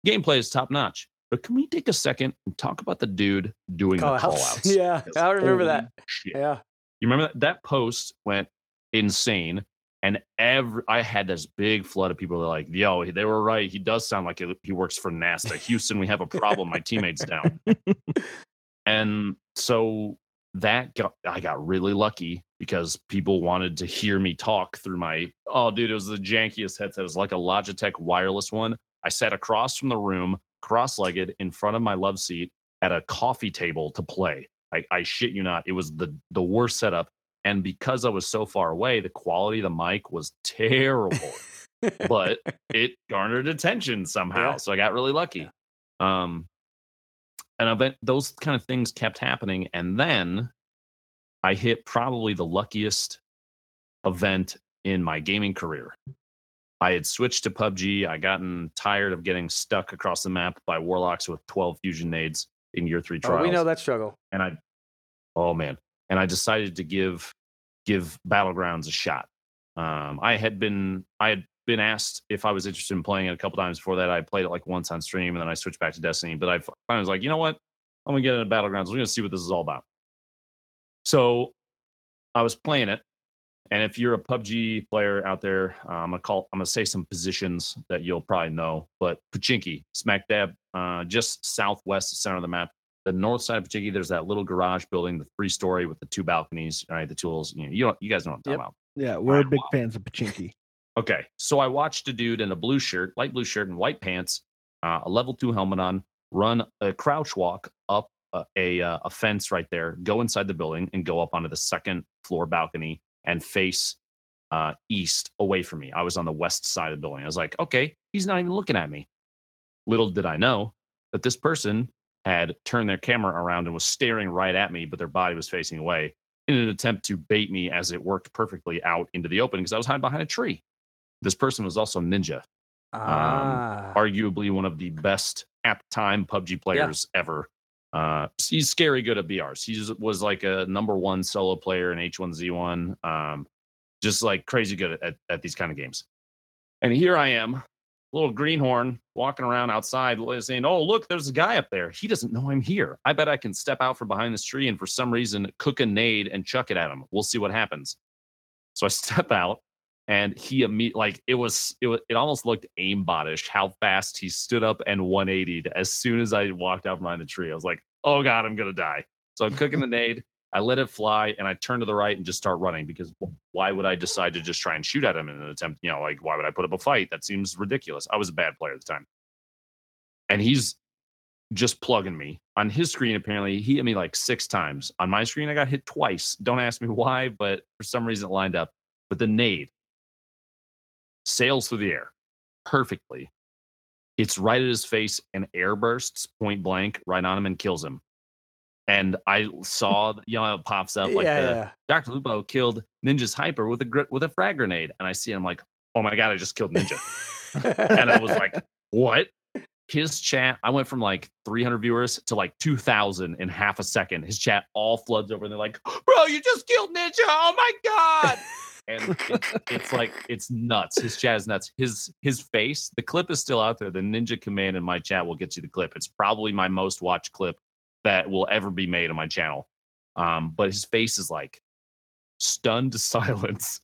gameplay is top notch." But can we take a second and talk about the dude doing Call the call outs? Yeah, I remember that. Shit. Yeah. You remember that? That post went insane. And every I had this big flood of people that like, yo, they were right. He does sound like he- he works for NASA. Houston, we have a problem. My teammate's down. and so that got I got really lucky because people wanted to hear me talk through my oh dude, it was the jankiest headset. It was like a Logitech wireless one. I sat across from the room, cross-legged in front of my love seat at a coffee table to play. I, I shit you not, it was the the worst setup. And because I was so far away, the quality of the mic was terrible. but it garnered attention somehow. Yeah. So I got really lucky. Um and bet those kind of things kept happening. And then I hit probably the luckiest event in my gaming career. I had switched to PUBG. I gotten tired of getting stuck across the map by warlocks with 12 fusion nades in year three trials we know that struggle. and I, oh man, and I decided to give give Battlegrounds a shot. Um, I had been I had been asked if I was interested in playing it a couple times before that. I played it like once on stream, and then I switched back to Destiny. But I finally was like, you know what? I'm gonna get into Battlegrounds. We're gonna see what this is all about. So I was playing it, and if you're a PUBG player out there, uh, I'm gonna call. I'm gonna say some positions that you'll probably know. But Pochinki, smack dab, uh, just southwest center of the map. The north side of Pochinki, there's that little garage building, the three story with the two balconies. All right, the tools. You know, you, you guys know what I'm talking Yep. about. Yeah, we're big fans of Pochinki. Okay, so I watched a dude in a blue shirt, light blue shirt, and white pants, uh, a level two helmet on, run a crouch walk a a, uh, a fence right there, go inside the building, and go up onto the second floor balcony and face uh, east away from me. I was on the west side of the building. I was like, okay, he's not even looking at me. Little did I know that this person had turned their camera around and was staring right at me, but their body was facing away in an attempt to bait me as it worked perfectly out into the open because I was hiding behind a tree. This person was also Ninja, Ah. arguably one of the best at the time PUBG players ever. Uh, he's scary good at BRs. He was like a number one solo player in H1Z1. Um, just like crazy good at, at these kind of games. And here I am, little greenhorn, walking around outside saying, Oh, look, there's a guy up there. He doesn't know I'm here. I bet I can step out from behind this tree and for some reason cook a nade and chuck it at him. We'll see what happens. So I step out and he immediately like it was it was it almost looked aimbotish how fast he stood up and 180'd as soon as I walked out behind the tree. I was like, oh god, I'm gonna die. So I'm cooking the nade. I let it fly and I turn to the right and just start running because why would I decide to just try and shoot at him in an attempt? You know, like why would I put up a fight? That seems ridiculous. I was a bad player at the time. And he's just plugging me. On his screen, apparently, he hit me like six times. On my screen, I got hit twice. Don't ask me why, but for some reason it lined up. But the nade sails through the air perfectly. It's right at his face and air bursts point blank right on him and kills him. And I saw, you know, it pops up like yeah, the yeah. Dr. Lupo killed Ninja's hyper with a gr- with a frag grenade, and I see him like, oh my god, I just killed Ninja, and I was like, what? His chat, I went from like 300 viewers to like 2,000 in half a second. His chat all floods over, and they're like, bro, you just killed Ninja! Oh my god! and it's, it's like it's nuts. His chat is nuts. His his face, the clip is still out there. The Ninja command in my chat will get you the clip. It's probably my most watched clip that will ever be made on my channel. Um, but his face is like stunned to silence.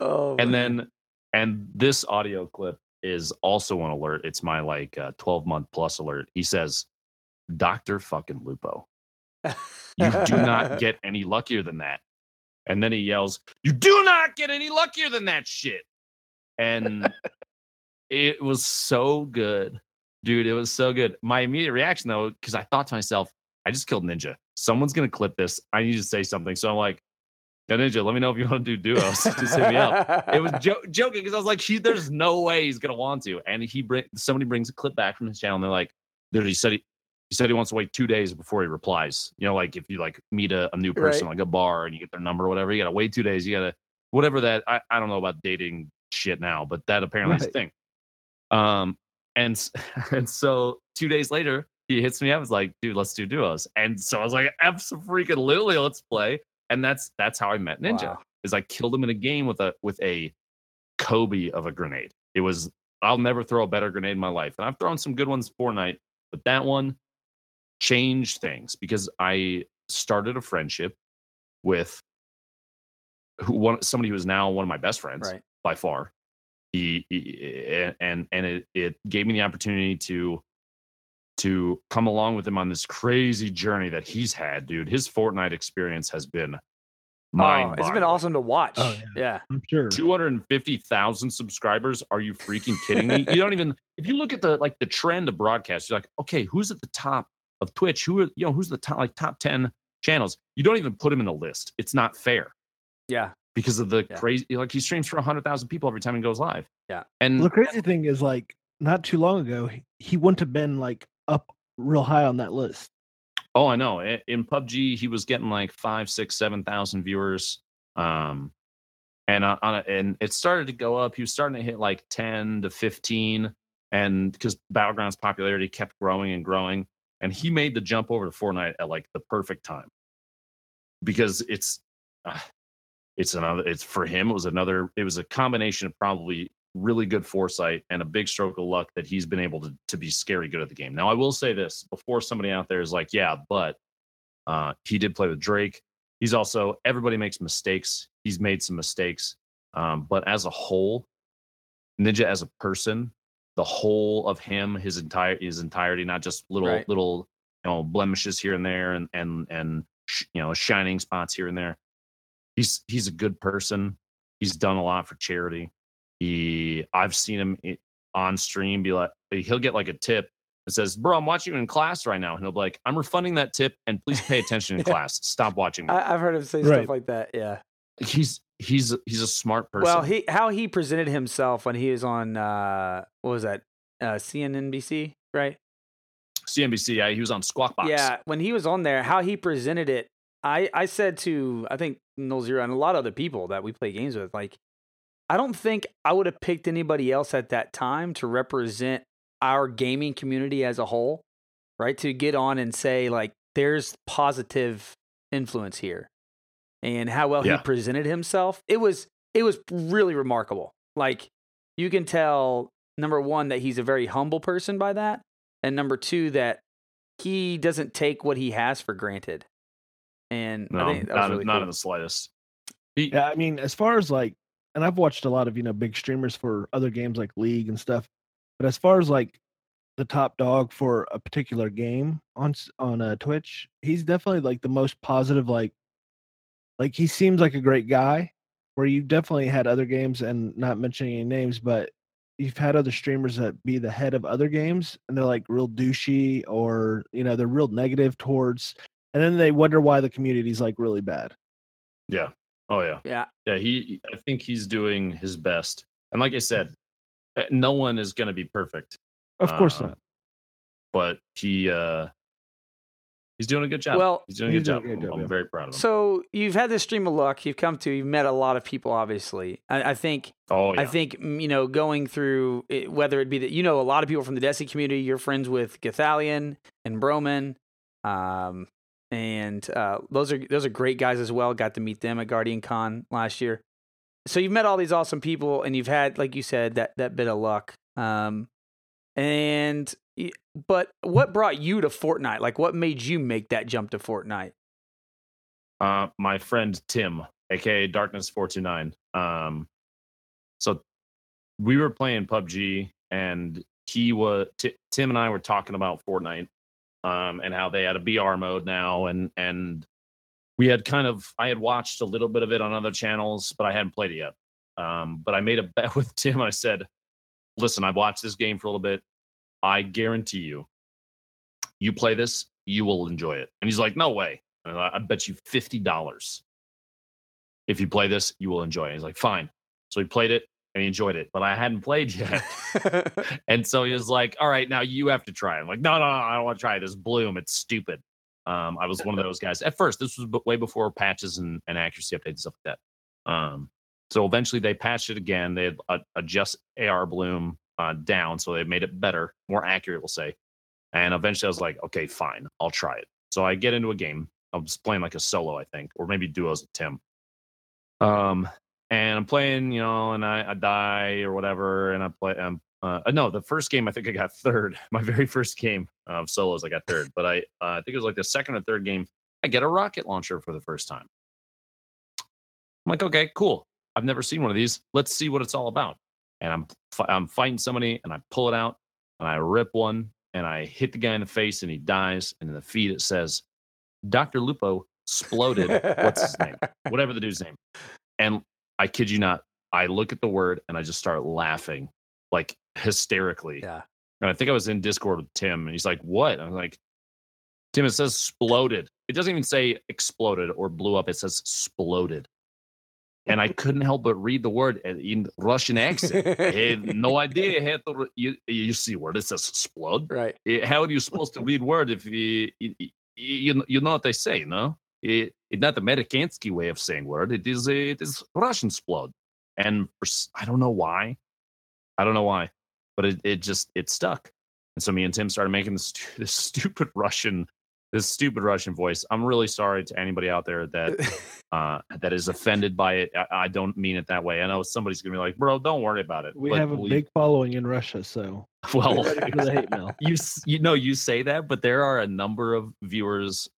oh, And man. then and this audio clip is also an alert. It's my like uh, 12 month plus alert. He says, Dr. fucking Lupo. You do not get any luckier than that. And then he yells, You do not get any luckier than that shit. And it was so good. Dude, it was so good. My immediate reaction though, because I thought to myself, I just killed Ninja. Someone's gonna clip this. I need to say something. So I'm like, Yo, Ninja, let me know if you want to do duos. just hit me up. It was jo- joking because I was like, he, there's no way he's gonna want to. And he bring somebody brings a clip back from his channel, and they're like, dude, he said he he said he wants to wait two days before he replies. You know, like if you like meet a, a new person Right. like a bar and you get their number or whatever, you gotta wait two days. You gotta whatever that I, I don't know about dating shit now, but that apparently is a thing. Um and and so two days later he hits me up, is like, dude, let's do duos. And so I was like, absolutely, freaking literally, let's play. And that's that's how I met Ninja Wow. is I killed him in a game with a with a Kobe of a grenade. It was I'll never throw a better grenade in my life. And I've thrown some good ones Fortnite, but that one changed things because I started a friendship with who one somebody who is now one of my best friends Right. by far. He, he and and it it gave me the opportunity to to come along with him on this crazy journey that he's had, dude. His Fortnite experience has been mind Oh, it's been awesome to watch. Oh, yeah. I'm sure. 250,000 subscribers. Are you freaking kidding me? you don't even if you look at the like the trend of broadcast, you're like, okay, who's at the top of Twitch? Who are you know, who's the top like top 10 channels? You don't even put him in a list. It's not fair Yeah. because of the Yeah. crazy like he streams for 100,000 people every time he goes live. Yeah. And the crazy thing is, like, not too long ago, he, he wouldn't have been like up real high on that list. Oh, I know. In PUBG, he was getting like five, six, seven thousand viewers. Um, and on, on a, and it started to go up. He was starting to hit like ten to fifteen, and because Battlegrounds popularity kept growing and growing, and he made the jump over to Fortnite at like the perfect time because it's uh, it's another. It's for him. It was another. It was a combination of probably really good foresight and a big stroke of luck that he's been able to to be scary good at the game. Now I will say this before somebody out there is like, yeah, but uh, he did play with Drake. He's also everybody makes mistakes. He's made some mistakes, um, but as a whole, Ninja as a person, the whole of him, his entire his entirety, not just little Right. little you know blemishes here and there, and and and sh- you know shining spots here and there. He's he's a good person. He's done a lot for charity. He I've seen him on stream be like he'll get like a tip that says, "Bro, I'm watching you in class right now," and he'll be like, "I'm refunding that tip, and please pay attention in Yeah. class. Stop watching me." I, I've heard him say Right. stuff like that. Yeah. he's he's he's a smart person. Well, he how he presented himself when he was on uh what was that uh CNNBC right? CNBC, yeah, he was on Squawk Box. Yeah, when he was on there, how he presented it, I I said to I think Nolxero and a lot of other people that we play games with, like, I don't think I would have picked anybody else at that time to represent our gaming community as a whole, right? To get on and say like, there's positive influence here, and how well Yeah. he presented himself. It was it was really remarkable. Like you can tell number one that he's a very humble person by that, and number two that he doesn't take what he has for granted. And no, I think that was not, really not cool. in the slightest. He, Yeah, I mean, as far as like, and I've watched a lot of you know big streamers for other games like League and stuff, but as far as like the top dog for a particular game on on uh, Twitch, he's definitely like the most positive. Like, like he seems like a great guy. Where you've definitely had other games, and not mentioning any names, but you've had other streamers that be the head of other games, and they're like real douchey, or you know they're real negative towards, and then they wonder why the community's like really bad. yeah. Oh yeah. Yeah, Yeah, he I think he's doing his best. And like I said, uh, no one is going to be perfect. Of course Uh, not. But he uh he's doing a good job. Well, he's doing a good job. a good I'm, job, I'm yeah. very proud of him. So you've had this stream of luck. You've come to. You've met a lot of people. Obviously, I, I think. oh yeah. I think mm, you know going through it, whether it be that you know a lot of people from the Desi community. You're friends with Gothalion and Broman, um, and uh, those are those are great guys as well. Got to meet them at Guardian Con last year. So you've met all these awesome people, and you've had, like you said, that that bit of luck. Um, and but what brought you to Fortnite? Like, what made you make that jump to Fortnite? uh, my friend Tim, aka Darkness four two nine. Um, so we were playing PUBG, and he was Ti Tim and I were talking about Fortnite, um, and how they had a BR mode now, and and we had kind of I had watched a little bit of it on other channels, but I hadn't played it yet. Um, but I made a bet with Tim. I said, "Listen, I've watched this game for a little bit. I guarantee you, you play this, you will enjoy it." And he's like, "No way." I I bet you fifty dollars. If you play this, you will enjoy it. He's like, fine. So he played it and he enjoyed it, but I hadn't played yet. and so he was like, all right, now you have to try. it." I'm like, no, no, no, I don't want to try it. This bloom, it's stupid. Um, I was one of those guys at first. This was way before patches and, and accuracy updates and stuff like that. Um, so eventually they patched it again. They had uh, adjust AR bloom uh, down, so they made it better, more accurate, we'll say. And eventually I was like, okay, fine, I'll try it. So I get into a game. I was playing like a solo, I think, or maybe duos with Tim. Um, and I'm playing, you know, and I, I die or whatever, and I play. Um, uh, no, the first game I think I got third. My very first game of solos, I got third. But I, uh, I think it was like the second or third game. I get a rocket launcher for the first time. I'm like, okay, cool. I've never seen one of these. Let's see what it's all about. And I'm I'm fighting somebody, and I pull it out, and I rip one, and I hit the guy in the face, and he dies. And in the feed it says, "Dr. Lupo exploded." What's his name? Whatever the dude's name. And I kid you not, I look at the word and I just start laughing, like hysterically. Yeah. And I think I was in Discord with Tim, and he's like, "What?" I'm like, "Tim, it says exploded. It doesn't even say exploded or blew up. It says exploded." And I couldn't help but read the word in- Russian accent. I had no idea how to. You, you see word it says explode. right. Eh, How are you supposed to read word if eh, you you, you, you know what they say? No, it, eh, it's not the Amerikansky way of saying word. It is eh, it is Russian explode. And I don't know why. I don't know why, but it, it just it stuck. And so me and Tim started making this, this stupid Russian this stupid Russian voice. I'm really sorry to anybody out there that uh, that is offended by it. I, I, don't mean it that way. I know somebody's gonna be like, "Bro, don't worry about it." We have a big following in Russia, so well, you you know you say that, but there are a number of viewers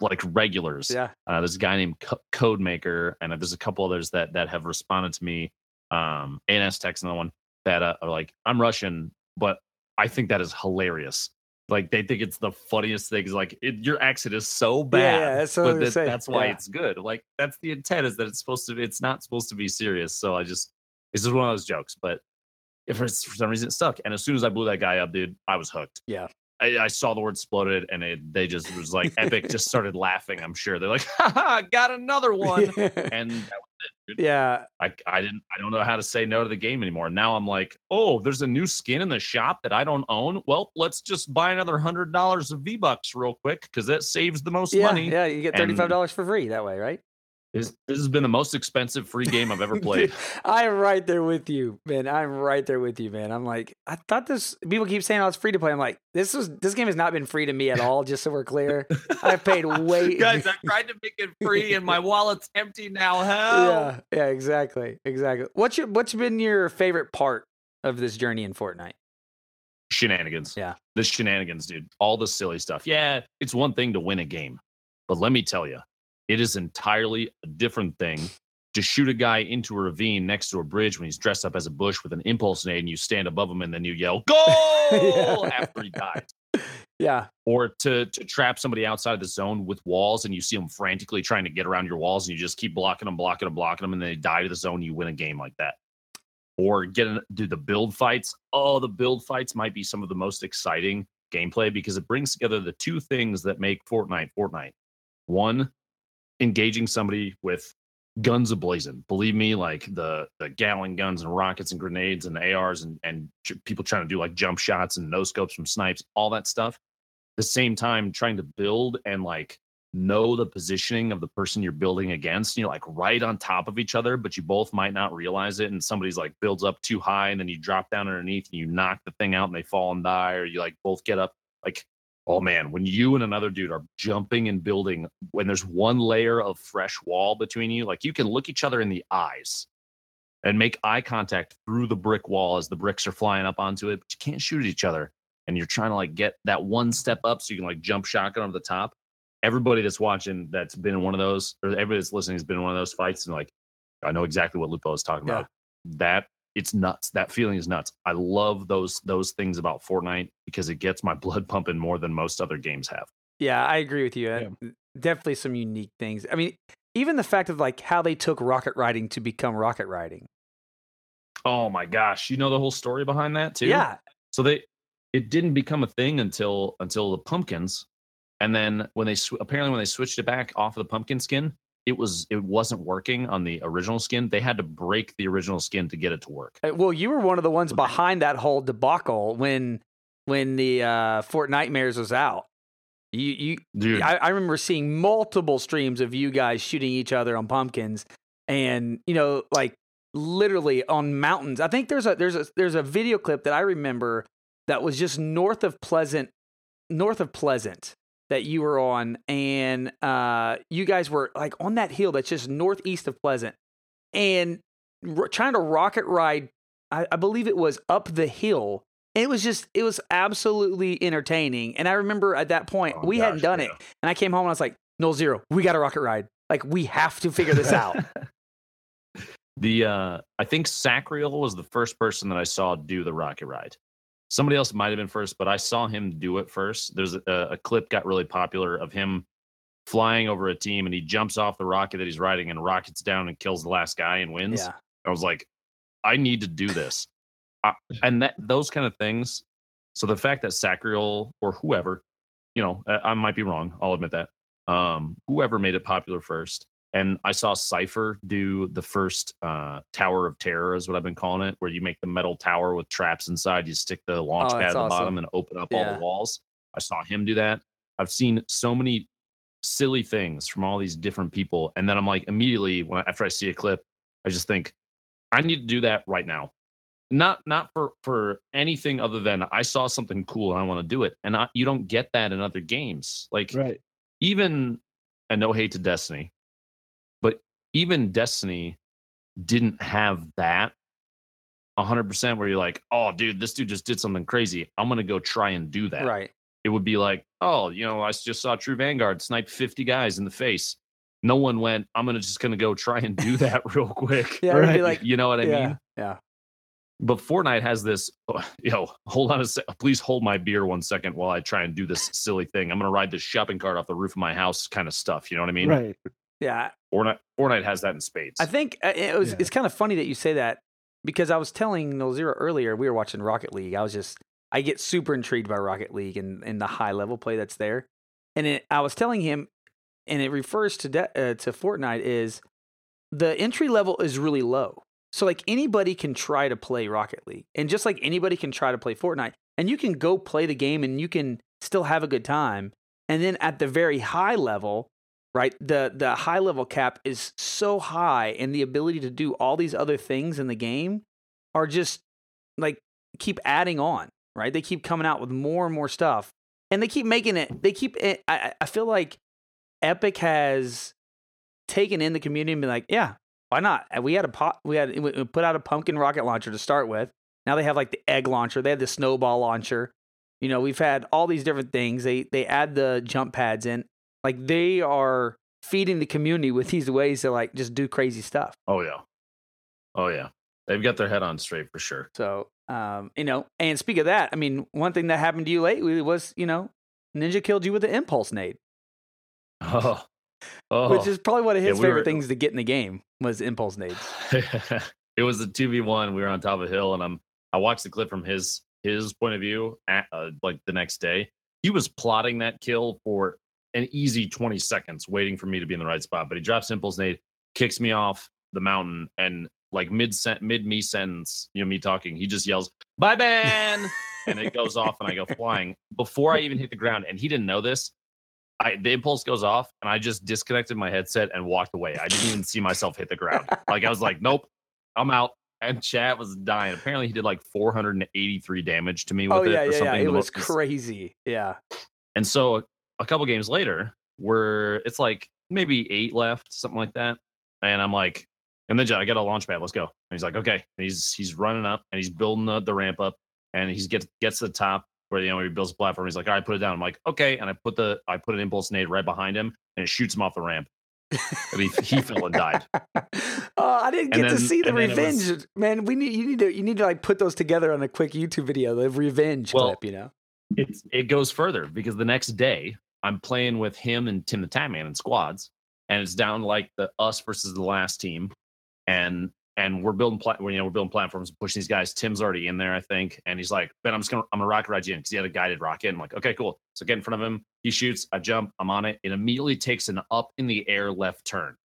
like regulars. Yeah. Uh, there's a guy named Co- Codemaker, and there's a couple others that that have responded to me. Um, ANS text another one that uh, are like, "I'm Russian, but I think that is hilarious." Like they think it's the funniest things. Like it, your accent is so bad, yeah, yeah that's but that, that's why yeah. it's good. Like that's the intent is that it's supposed to. It's not supposed to be serious. So I just it's just one of those jokes. But if it's for some reason it stuck, and as soon as I blew that guy up, dude, I was hooked. Yeah. I, I saw the word exploded and it, they just was like epic just started laughing i'm sure they're like ha got another one and that was it, yeah. I, I didn't i don't know how to say no to the game anymore. Now i'm like oh there's a new skin in the shop that i don't own? Well let's just buy another hundred dollars of v bucks real quick because that saves the most yeah, money. yeah you get $35 for free that way right this, this has been the most expensive free game I've ever played. I'm right there with you, man. I'm right there with you, man. I'm like, I thought this. People keep saying, "Oh, it's free to play." I'm like, this is this game has not been free to me at all. Just so we're clear, I've paid way. Guys, I tried to make it free, and my wallet's empty now. Hell. Yeah, yeah, exactly, exactly. What's your What's been your favorite part of this journey in Fortnite? Shenanigans. Yeah, the shenanigans, dude. All the silly stuff. Yeah, it's one thing to win a game, but let me tell you it is entirely a different thing to shoot a guy into a ravine next to a bridge when he's dressed up as a bush with an impulse grenade and you stand above him and then you yell goal after he dies. Yeah. Or to to trap somebody outside of the zone with walls and you see them frantically trying to get around your walls and you just keep blocking them, blocking them, blocking them, and then they die to the zone. You win a game like that. Or get in, do the build fights. Oh, the build fights might be some of the most exciting gameplay because it brings together the two things that make Fortnite Fortnite. One, engaging somebody with guns ablazing. Believe me, like the the Gatling guns and rockets and grenades and ARs and and people trying to do like jump shots and no scopes from snipes, all that stuff. the same time, trying to build and like know the positioning of the person you're building against. You know, like right on top of each other, but you both might not realize it. And somebody's like builds up too high, and then you drop down underneath and you knock the thing out and they fall and die, or you like both get up. Like oh man, when you and another dude are jumping and building, when there's one layer of fresh wall between you, like you can look each other in the eyes and make eye contact through the brick wall as the bricks are flying up onto it, but you can't shoot at each other. And you're trying to like get that one step up so you can like jump shotgun over the top. Everybody that's watching that's been in one of those, or everybody that's listening has been in one of those fights, and like, I know exactly what Lupo is talking yeah. about. That it's nuts. That feeling is nuts. I love those those things about Fortnite because it gets my blood pumping more than most other games have. Yeah, I agree with you. Yeah. Definitely some unique things. I mean, even the fact of like how they took rocket riding to become rocket riding. Oh my gosh, you know the whole story behind that too? Yeah. So they it didn't become a thing until until the pumpkins and then when they apparently when they switched it back off of the pumpkin skin, it was it wasn't working on the original skin. They had to break the original skin to get it to work. Uh, well, you were one of the ones behind that whole debacle when when the uh, Fort Nightmares was out. You you Dude. I, I remember seeing multiple streams of you guys shooting each other on pumpkins, and you know like literally on mountains. I think there's a there's a there's a video clip that I remember that was just north of Pleasant, north of Pleasant, that you were on, and uh, you guys were like on that hill that's just northeast of Pleasant, and r- trying to rocket ride. I, I believe it was up the hill. And it was just, it was absolutely entertaining. And I remember at that point, oh, we gosh, hadn't done yeah. it. And I came home and I was like, Nolxero, we got a rocket ride. Like, we have to figure this out. the, uh, I think Sacriel was the first person that I saw do the rocket ride somebody else might have been first, but I saw him do it first. There's a, a, clip got really popular of him flying over a team and he jumps off the rocket that he's riding and rockets down and kills the last guy and wins. Yeah. I was like, I need to do this. uh, and that those kind of things. So the fact that Sacriel or whoever, you know, I, I might be wrong. I'll admit that. Um, whoever made it popular first and I saw Cypher do the first uh, Tower of Terror, is what I've been calling it, where you make the metal tower with traps inside. You stick the launch oh, pad at the awesome. bottom and open up yeah. all the walls. I saw him do that. I've seen so many silly things from all these different people, and then I'm like, immediately when after I see a clip, I just think, I need to do that right now. not not for for anything other than I saw something cool and I want to do it, and I, you don't get that in other games. Like Right. even and no hate to Destiny, even Destiny didn't have that 100% where you're like, oh, dude, this dude just did something crazy. I'm going to go try and do that. Right. It would be like, oh, you know, I just saw True Vanguard snipe 50 guys in the face. No one went, I'm gonna just going to go try and do that real quick. Yeah. Right. like, you know what I yeah. mean? Yeah. But Fortnite has this, oh, you know, hold on a sec. Please hold my beer one second while I try and do this silly thing. I'm going to ride this shopping cart off the roof of my house kind of stuff. You know what I mean? right. Yeah. Fortnite, Fortnite has that in spades. I think uh, it was. Yeah. It's kind of funny that you say that because I was telling Nolxero earlier. We were watching Rocket League. I was just. I get super intrigued by Rocket League and, and the high level play that's there. And it, I was telling him, and it refers to de- uh, to Fortnite is the entry level is really low. So like anybody can try to play Rocket League, and just like anybody can try to play Fortnite, and you can go play the game and you can still have a good time. And then at the very high level, right, the the high level cap is so high, and the ability to do all these other things in the game are just like keep adding on, right? They keep coming out with more and more stuff, and they keep making it. They keep. It, I I- feel like Epic has taken in the community and been like, yeah, why not? We had a pot, we had we put out a pumpkin rocket launcher to start with. Now they have like the egg launcher. They have the snowball launcher. You know, we've had all these different things. They they add the jump pads in. Like they are feeding the community with these ways to like just do crazy stuff. oh, yeah. Oh, yeah. They've got their head on straight for sure. So, um, you know, and speak of that, I mean, one thing that happened to you lately was, you know, Ninja killed you with the impulse nade, Oh, oh. which is probably one of Yeah, his we favorite were- things to get in the game was impulse nades. it was a 2v1 we were on top of a hill and i'm i watched the clip from his his point of view at, uh, like the next day he was plotting that kill for an easy 20 seconds waiting for me to be in the right spot but he drops impulse nade kicks me off the mountain and like mid sent mid me sentence you know me talking he just yells bye ban and it goes off and i go flying before i even hit the ground and he didn't know this I, the impulse goes off and I just disconnected my headset and walked away. I didn't even see myself hit the ground. Like I was like, nope, I'm out. And chat was dying. Apparently, he did like 483 damage to me oh, with Oh it yeah, or yeah, yeah. something. It was crazy. Yeah. And so a, couple games later, where it's like maybe eight left, something like that. And I'm like, and then I get a launch pad. Let's go. And he's like, okay. And he's he's running up and he's building the, the ramp up, and he's gets gets to the top where you know he builds a platform. He's like, all right, put it down. I'm like, okay. And I put the I put an impulse nade right behind him, and it shoots him off the ramp. I mean, he fell and died. oh, I didn't get to see the then it was- revenge. Man, we need you need to you need to like put those together on a quick YouTube video, the revenge Well, clip, you know. It's it goes further because the next day I'm playing with him and Tim the Tatman in squads, and it's down like the us versus the last team, and and we're building pla- you know we're building platforms, pushing these guys. Tim's already in there, I think, and he's like, Ben, I'm just gonna I'm gonna rocket ride you in because he had a guided rocket. I'm like, okay, cool. So get in front of him. He shoots. I jump. I'm on it. It immediately takes an up in the air left turn,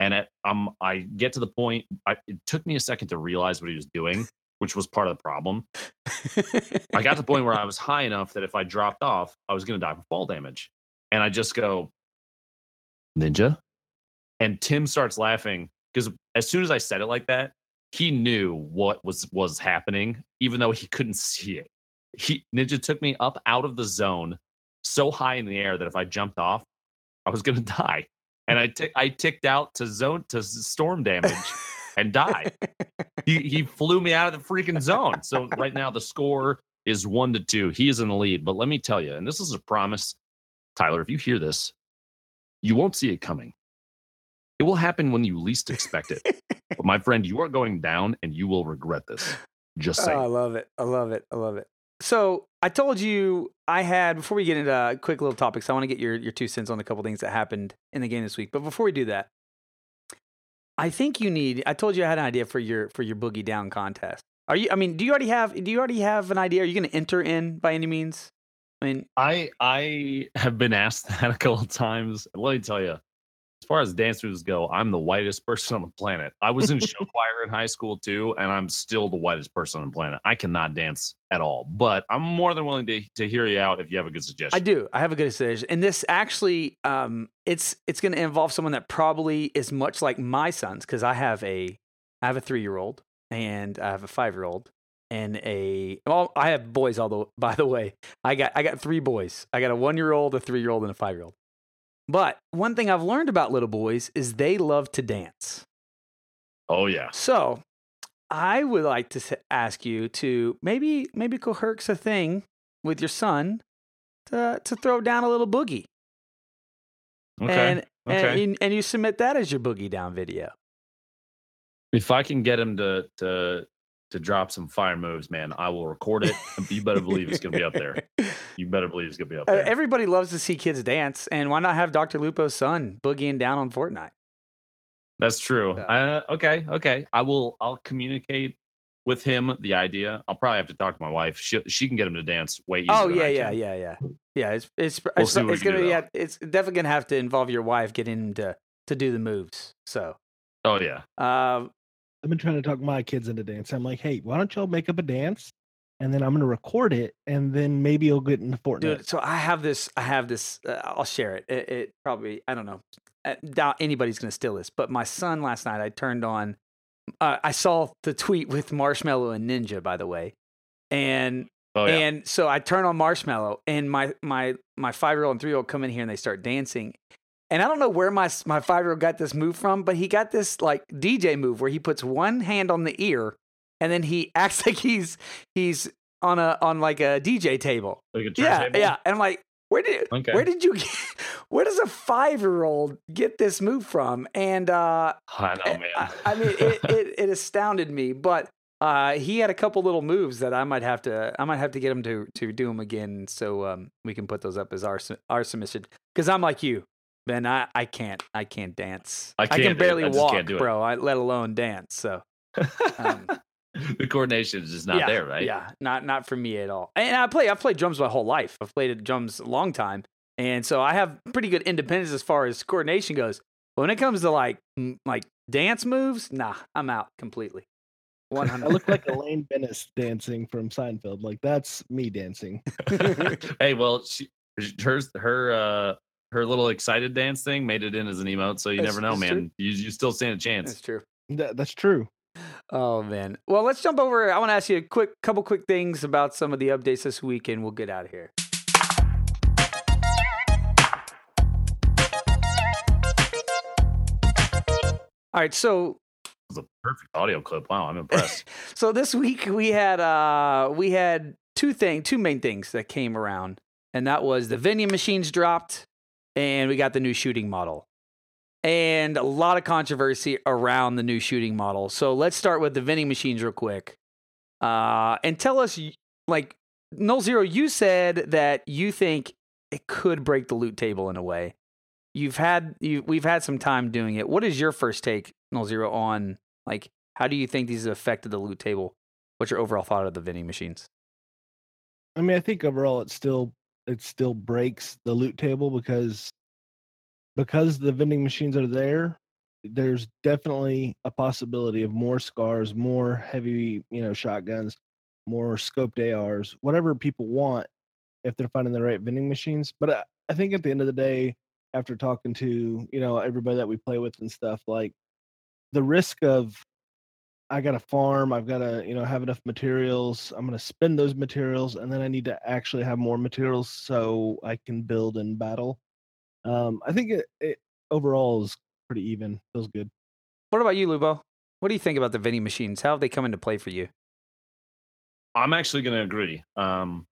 and it, um I get to the point. I, it took me a second to realize what he was doing, which was part of the problem. I got to the point where I was high enough that if I dropped off, I was going to die from fall damage. And I just go, Ninja. And Tim starts laughing because as soon as I said it like that, he knew what was was happening, even though he couldn't see it. He Ninja took me up out of the zone so high in the air that if I jumped off, I was going to die. And I tick- I ticked out to zone to storm damage and die he he flew me out of the freaking zone. So right now the score is one to two. He is in the lead. But let me tell you, and this is a promise, Tyler. If you hear this, you won't see it coming. It will happen when you least expect it. but my friend, you are going down, and you will regret this. Just Oh, I love it. I love it. I love it. So I told you I had before we get into quick little topics. I want to get your your two cents on a couple things that happened in the game this week. But before we do that, I think you need. I told you I had an idea for your for your boogie down contest. Are you? I mean, do you already have? Do you already have an idea? Are you going to enter in by any means? I mean, I I have been asked that a couple of times. Let me tell you, as far as dancers go, I'm the whitest person on the planet. I was in show choir in high school too, and I'm still the whitest person on the planet. I cannot dance at all, but I'm more than willing to to hear you out if you have a good suggestion. I do. I have a good suggestion, and this actually, um, it's it's going to involve someone that probably is much like my sons because I have a I have a three year old and I have a five year old, and a well, I have boys all the by the way. I got I got three boys. I got a one year old, a three year old, and a five year old. But one thing I've learned about little boys is they love to dance. Oh yeah. So I would like to ask you to maybe maybe coerce a thing with your son to to throw down a little boogie, Okay. and okay. and and you submit that as your boogie down video. if I can get him to to to drop some fire moves, man, I will record it. You better believe it's gonna be up there. You better believe it's gonna be up Uh, there. Everybody loves to see kids dance, and why not have Dr. Lupo's son boogieing down on Fortnite? That's true. Yeah. Uh, okay, okay. I will. I'll communicate with him the idea. I'll probably have to talk to my wife. She she can get him to dance way easier. Oh than yeah, I yeah, can. yeah, yeah, yeah. It's it's We'll it's, see what it's gonna do, be yeah, it's definitely gonna have to involve your wife getting him to to do the moves. So, Oh yeah. um, I've been trying to talk my kids into dance. I'm like, hey, why don't y'all make up a dance, and then I'm gonna record it, and then maybe you'll get into Fortnite. dude. So I have this. I have this. Uh, I'll share it. it. It probably. I don't know. I doubt anybody's gonna steal this. But my son last night, I turned on. Uh, I saw the tweet with Marshmello and Ninja, by the way, and Oh yeah. And so I turn on Marshmello, and my my my five year old and three year old come in here and they start dancing. And I don't know where my my five year old got this move from, but he got this like DJ move where he puts one hand on the ear, and then he acts like he's he's on a on like a DJ table. Like a Yeah, turntable? yeah. And I'm like, where did Okay. where did you get, where does a five year old get this move from? And uh, I know, Oh, man. I, I mean, it, it, it astounded me, but uh, he had a couple little moves that I might have to I might have to get him to to do them again, so um, we can put those up as our our submission. Because I'm like you, Ben. I, I can't I can't dance. I can can't do it. barely I walk, can't do it. bro. I, let alone dance. So um, the coordination is just not yeah, there, right? Yeah, not not for me at all. And I play I've played drums my whole life. I've played drums a long time, and so I have pretty good independence as far as coordination goes. But when it comes to like like dance moves, nah, I'm out completely. One I look like Elaine Benes dancing from Seinfeld. Like that's me dancing. hey, well, she hers her uh her little excited dance thing made it in as an emote, so you That's- never know, that's true. man. You you still stand a chance. That's true. That, that's true. Oh man. Well, let's jump over. I want to ask you a quick couple quick things about some of the updates this week, and we'll get out of here. All right, so the perfect audio clip. Wow, I'm impressed. so this week we had uh we had two thing two main things that came around and that was the vending machines dropped and we got the new shooting model and a lot of controversy around the new shooting model. So let's start with the vending machines real quick. Uh and tell us like Nolxero you said that you think it could break the loot table in a way. You've had you we've had some time doing it. What is your first take Nolxero on like how do you think these have affected the loot table? What's your overall thought of the vending machines? I mean, I think overall it still it still breaks the loot table because because the vending machines are there. There's definitely a possibility of more scars, more heavy, you know, shotguns, more scoped ARs, whatever people want if they're finding the right vending machines. But I, I think at the end of the day, after talking to you know everybody that we play with and stuff, like the risk of I got to farm. I've got to, you know, have enough materials. I'm going to spend those materials, and then I need to actually have more materials so I can build and battle. Um, I think it, it overall is pretty even. Feels good. what about you Lupo what do you think about the vending machines how have they come into play for you I'm actually going to agree. Um,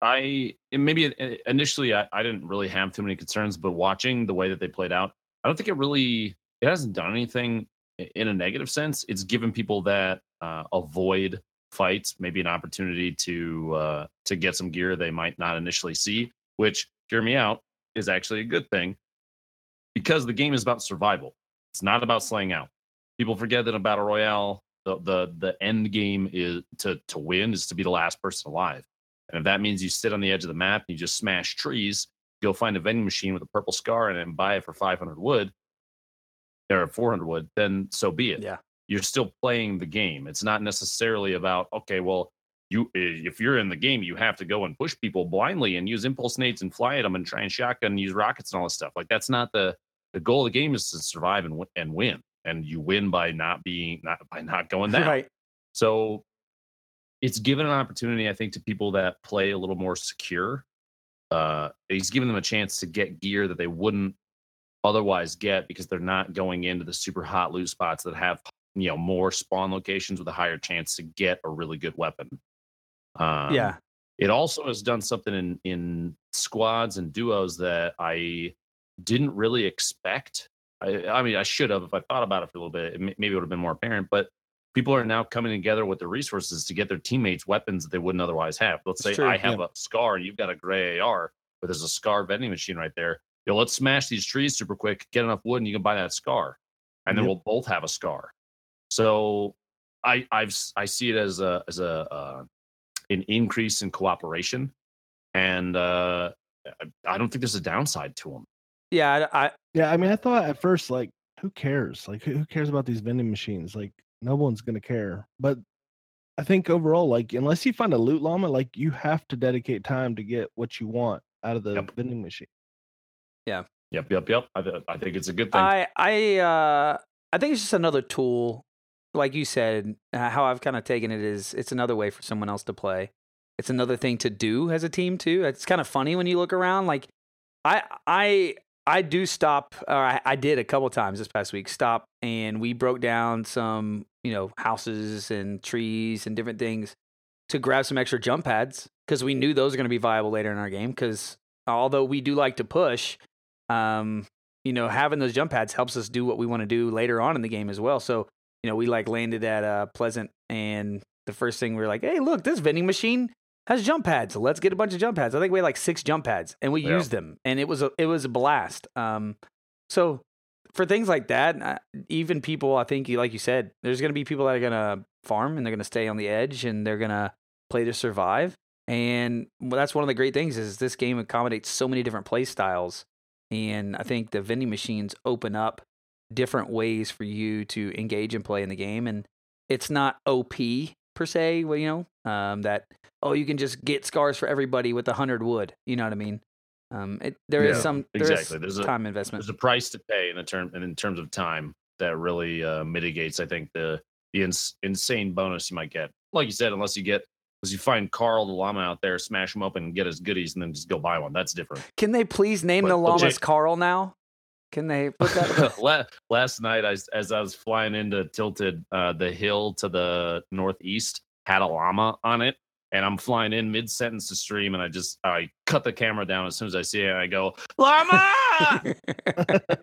I maybe initially I, I didn't really have too many concerns, but watching the way that they played out, I don't think it really it hasn't done anything in a negative sense. It's given people that uh, avoid fights maybe an opportunity to uh, to get some gear they might not initially see, which hear me out is actually a good thing because the game is about survival. It's not about slaying out. People forget that in battle royale, the the the end game is to to win is to be the last person alive. And if that means you sit on the edge of the map and you just smash trees, you'll find a vending machine with a purple scar in it and buy it for 500 wood or 400 wood, then so be it. yeah You're still playing the game. It's not necessarily about okay, well, you if you're in the game, you have to go and push people blindly and use impulse nades and fly at them and try and shotgun and use rockets and all this stuff. Like that's not the the goal of the game is to survive and win, and win. And you win by not being not by not going down. right So it's given an opportunity, I think, to people that play a little more secure. Uh, he's given them a chance to get gear that they wouldn't otherwise get because they're not going into the super hot loot spots that have you know more spawn locations with a higher chance to get a really good weapon. Um, yeah. It also has done something in in squads and duos that I didn't really expect. I, I mean, I should have if I thought about it for a little bit. It may- maybe it would have been more apparent. But people are now coming together with the resources to get their teammates weapons that they wouldn't otherwise have. Let's say true, I have a scar and you've got a gray AR, but there's a scar vending machine right there. Yo, let's smash these trees super quick, get enough wood, and you can buy that scar, and then Yep. we'll both have a scar. So I I've I see it as a as a uh, an increase in cooperation, and uh, I- I don't think there's a downside to them. Yeah. I, I Yeah, I mean, I thought at first, like, who cares? Like, who who cares about these vending machines? Like, no one's gonna care. But I think overall, like, unless you find a loot llama, like, you have to dedicate time to get what you want out of the Yep. vending machine. Yeah. Yep, yep, yep. I, th- I think it's a good thing. I I uh I think it's just another tool, like you said. Uh, how I've kind of taken it is it's another way for someone else to play. It's another thing to do as a team too. It's kind of funny when you look around. Like I I I do stop, or I, I did a couple times this past week. Stop and we broke down some you know houses and trees and different things to grab some extra jump pads because we knew those are going to be viable later in our game. Because although we do like to push, um, you know, having those jump pads helps us do what we want to do later on in the game as well. So, you know, we like landed at uh, Pleasant, and the first thing we were like, hey, look, this vending machine has jump pads. Let's get a bunch of jump pads. I think we had like six jump pads, and we Yeah. used them, and it was a it was a blast. Um, so for things like that, uh, even people, I think, like you said, there's going to be people that are going to farm and they're going to stay on the edge and they're going to play to survive. And that's one of the great things is this game accommodates so many different play styles. And I think the vending machines open up different ways for you to engage and play in the game. And it's not OP per se, well, you know, um, that, oh, you can just get scars for everybody with a hundred wood. You know what I mean? Um, it, there is Yeah, some there is exactly. There's a- time investment. There's a price to pay in the term and in terms of time that really uh, mitigates, I think, the the ins- insane bonus you might get. Like you said, unless you get unless you find Carl the llama out there, smash him open and get his goodies, and then just go buy one. That's different. Can they please name But- the llamas Jake- Carl now? Can they put that? Last night, I, as I was flying into Tilted, uh, the hill to the northeast had a llama on it, and I'm flying in mid sentence to stream, and I just I cut the camera down as soon as I see it, and I go llama,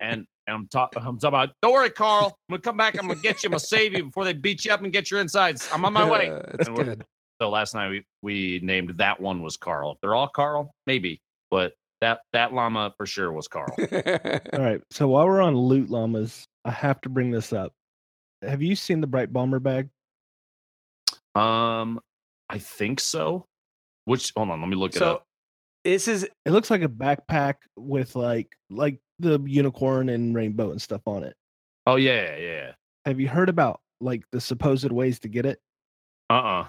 and, and I'm talking I'm talking about. Don't worry, Carl, I'm gonna come back. I'm gonna get you. I'm gonna save you before they beat you up and get your insides. I'm on my way. Good. So last night we we named that one was Carl. If they're all Carl, maybe, but that that llama for sure was Carl. All right. So while we're on loot llamas, I have to bring this up. Have you seen the Bright Bomber bag? Um, I think so. Which hold on, let me look it up. this is It looks like a backpack with like like the unicorn and rainbow and stuff on it. Oh yeah, yeah, yeah. Have you heard about like the supposed ways to get it? Uh uh All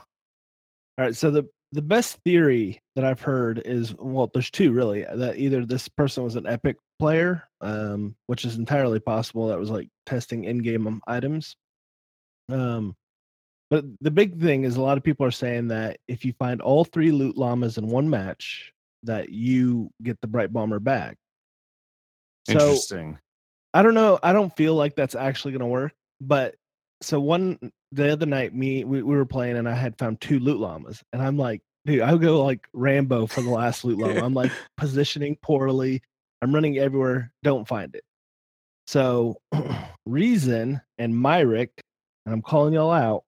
right, so the the best theory that I've heard is well, there's two really. That either this person was an epic player, um, which is entirely possible. That was like testing in-game items. Um, but the big thing is a lot of people are saying that if you find all three loot llamas in one match, that you get the bright bomber. So Interesting. I don't know. I don't feel like that's actually going to work. But so one the other night, me we, we were playing and I had found two loot llamas, and I'm like, dude, I'll go like Rambo for the last loot llama. I'm like positioning poorly. I'm running everywhere. Don't find it. So Reason and Myrick, and I'm calling y'all out.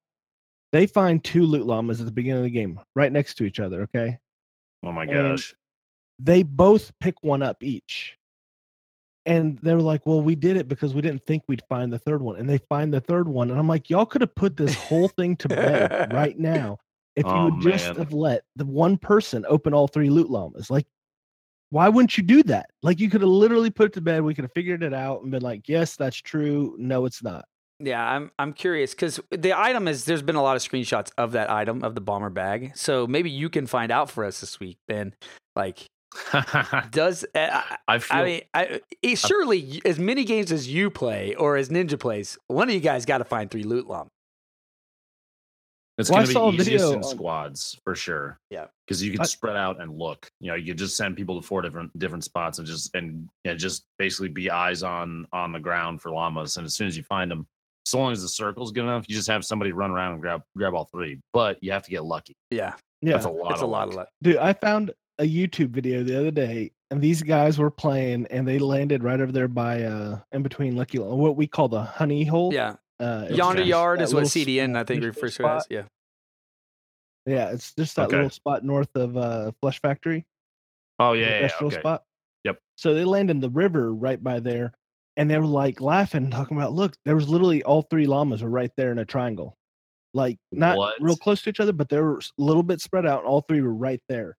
They find two loot llamas at the beginning of the game, right next to each other. Okay oh my and- gosh. they both pick one up each. And they were like, Well, we did it because we didn't think we'd find the third one. And they find the third one. And I'm like, Y'all could have put this whole thing to bed right now if you Oh, would just have let the one person open all three loot llamas. Like, why wouldn't you do that? Like, you could have literally put it to bed. We could have figured it out and been like, Yes, that's true. No, it's not. yeah. I'm I'm curious because the item is there's been a lot of screenshots of that item of the bomber bag. So maybe you can find out for us this week, Ben. Like, does uh, I, I feel I mean, I, eh, surely y- as many games as you play or as Ninja plays, one of you guys got to find three loot llama. It's Well, going to be easiest video in on- squads for sure. Yeah. because you can I- spread out and look. You know, you just send people to four different different spots and just and and just basically be eyes on on the ground for llamas. And as soon as you find them, so long as the circle's good enough, you just have somebody run around and grab grab all three. But you have to get lucky. Yeah, Yeah, That's a lot. it's of a lot luck. of luck. dude, I found a YouTube video the other day, and these guys were playing, and they landed right over there by uh in between Lucky what we call the honey hole. Yeah, uh, yonder yard is what CDN I think refers to as. Yeah, Yeah, it's just that Okay. little spot north of uh Flush Factory. Oh yeah, yeah, yeah, okay. spot. Yep. So they land in the river right by there, and they were like laughing, talking about, look, there was literally all three llamas were right there in a triangle, like not What? real close to each other, but they were a little bit spread out. And all three were right there,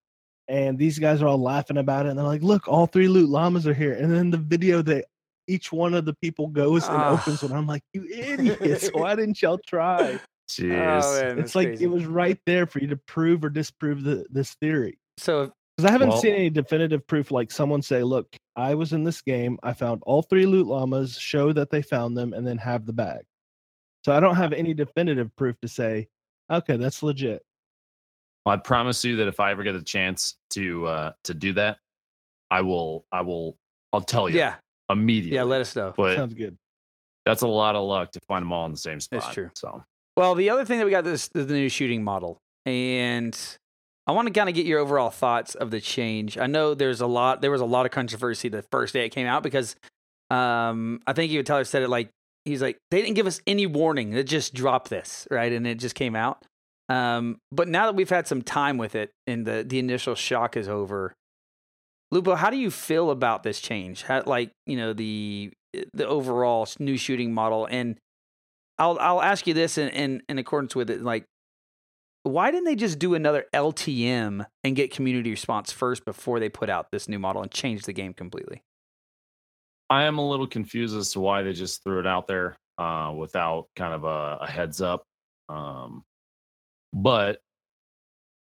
and these guys are all laughing about it, and they're like, look, all three loot llamas are here. And then the video that each one of the people goes and Ah. opens, and I'm like, you idiots, why didn't y'all try? Jeez. Oh, man, it's like crazy. it was right there for you to prove or disprove the, this theory. So Because I haven't Well- seen any definitive proof like someone say, look, I was in this game, I found all three loot llamas, show that they found them, and then have the bag. So I don't have any definitive proof to say, okay, that's legit. I promise you that if I ever get a chance to uh to do that, I will. I will. I'll tell you yeah, immediately. yeah, let us know. But Sounds good. that's a lot of luck to find them all in the same spot. That's true. So Well, the other thing that we got this is the new shooting model, and I want to kind of get your overall thoughts of the change. I know there's a lot. There was a lot of controversy the first day it came out because um, I think even Tyler said it like he's like they didn't give us any warning. They just dropped this right, and it just came out. Um, but now that we've had some time with it and the the initial shock is over, Lupo, how do you feel about this change? How, like you know the the overall new shooting model and I'll I'll ask you this in, in, in accordance with it. Like, why didn't they just do another LTM and get community response first before they put out this new model and change the game completely? I am a little confused as to why they just threw it out there uh, without kind of a, a heads up. Um, but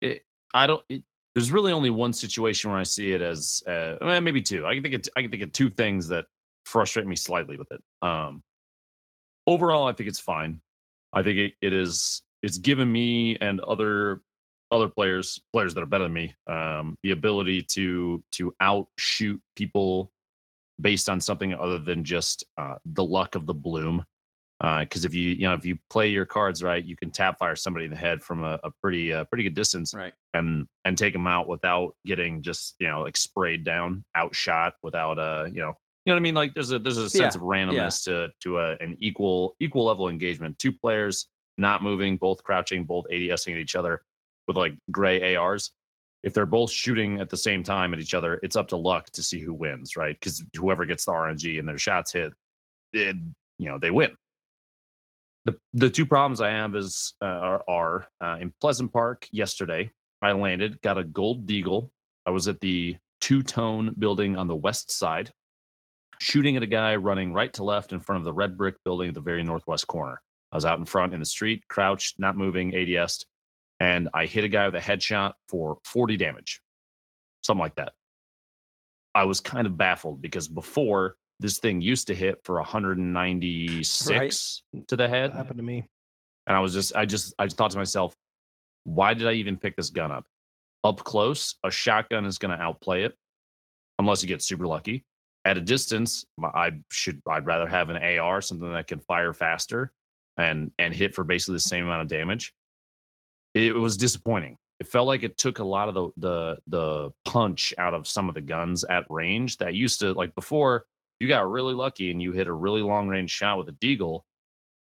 it, I don't. It, there's really only one situation where I see it as uh, maybe two. I can think of, I can think of two things that frustrate me slightly with it. Um, overall, I think it's fine. I think it, it is. It's given me and other other players, players that are better than me, um, the ability to to outshoot people based on something other than just uh, the luck of the bloom. Because if you you know if you play your cards right, you can tap fire somebody in the head from a, a pretty uh, pretty good distance Right. and and take them out without getting just you know like sprayed down, outshot without uh you know you know what I mean. Like there's a there's a sense Yeah, of randomness to to a, an equal equal level engagement. Two players not moving, both crouching, both ADSing at each other with like gray ARs. If they're both shooting at the same time at each other, it's up to luck to see who wins, right? Because whoever gets the RNG and their shots hit, it, you know, they win. The the two problems I have is uh, are, are uh, in Pleasant Park yesterday. I landed, got a gold deagle. I was at the two tone building on the west side, shooting at a guy running right to left in front of the red brick building at the very northwest corner. I was out in front in the street, crouched, not moving, ADS, and I hit a guy with a headshot for 40 damage, something like that. I was kind of baffled because before this thing used to hit for 196 to the head That happened to me. and I was just, I just, I just thought to myself, why did I even pick this gun up? Up close, a shotgun is going to outplay it, unless you get super lucky. At a distance, I should, I'd rather have an AR, something that can fire faster and and hit for basically the same amount of damage. It was disappointing. It felt like it took a lot of the the the punch out of some of the guns at range that used to like before. You got really lucky and you hit a really long range shot with a deagle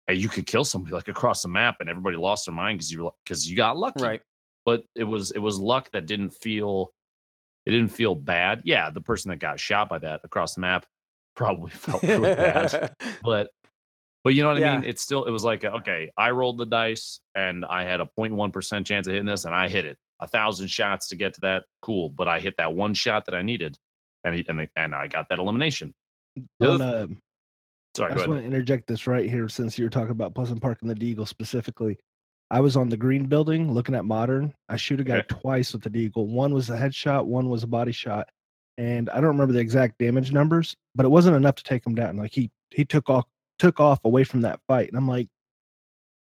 and you could kill somebody like across the map and everybody lost their mind because you because you got lucky. Right. but it was it was luck that didn't feel it didn't feel bad. Yeah the person that got shot by that across the map probably felt really bad but but you know what i mean? It's still it was like okay i rolled the dice and i had a 0.1% chance of hitting this and i hit it. A thousand shots to get to that cool but i hit that one shot that i needed and he, and, and i got that elimination On, other- uh, sorry I just want to interject this right here since you were talking about Pleasant Park and the Deagle specifically. I was on the green building looking at modern. I shoot a guy Okay. twice with the Deagle. One was a headshot, one was a body shot. And I don't remember the exact damage numbers, but it wasn't enough to take him down. Like he he took off took off away from that fight. And I'm like,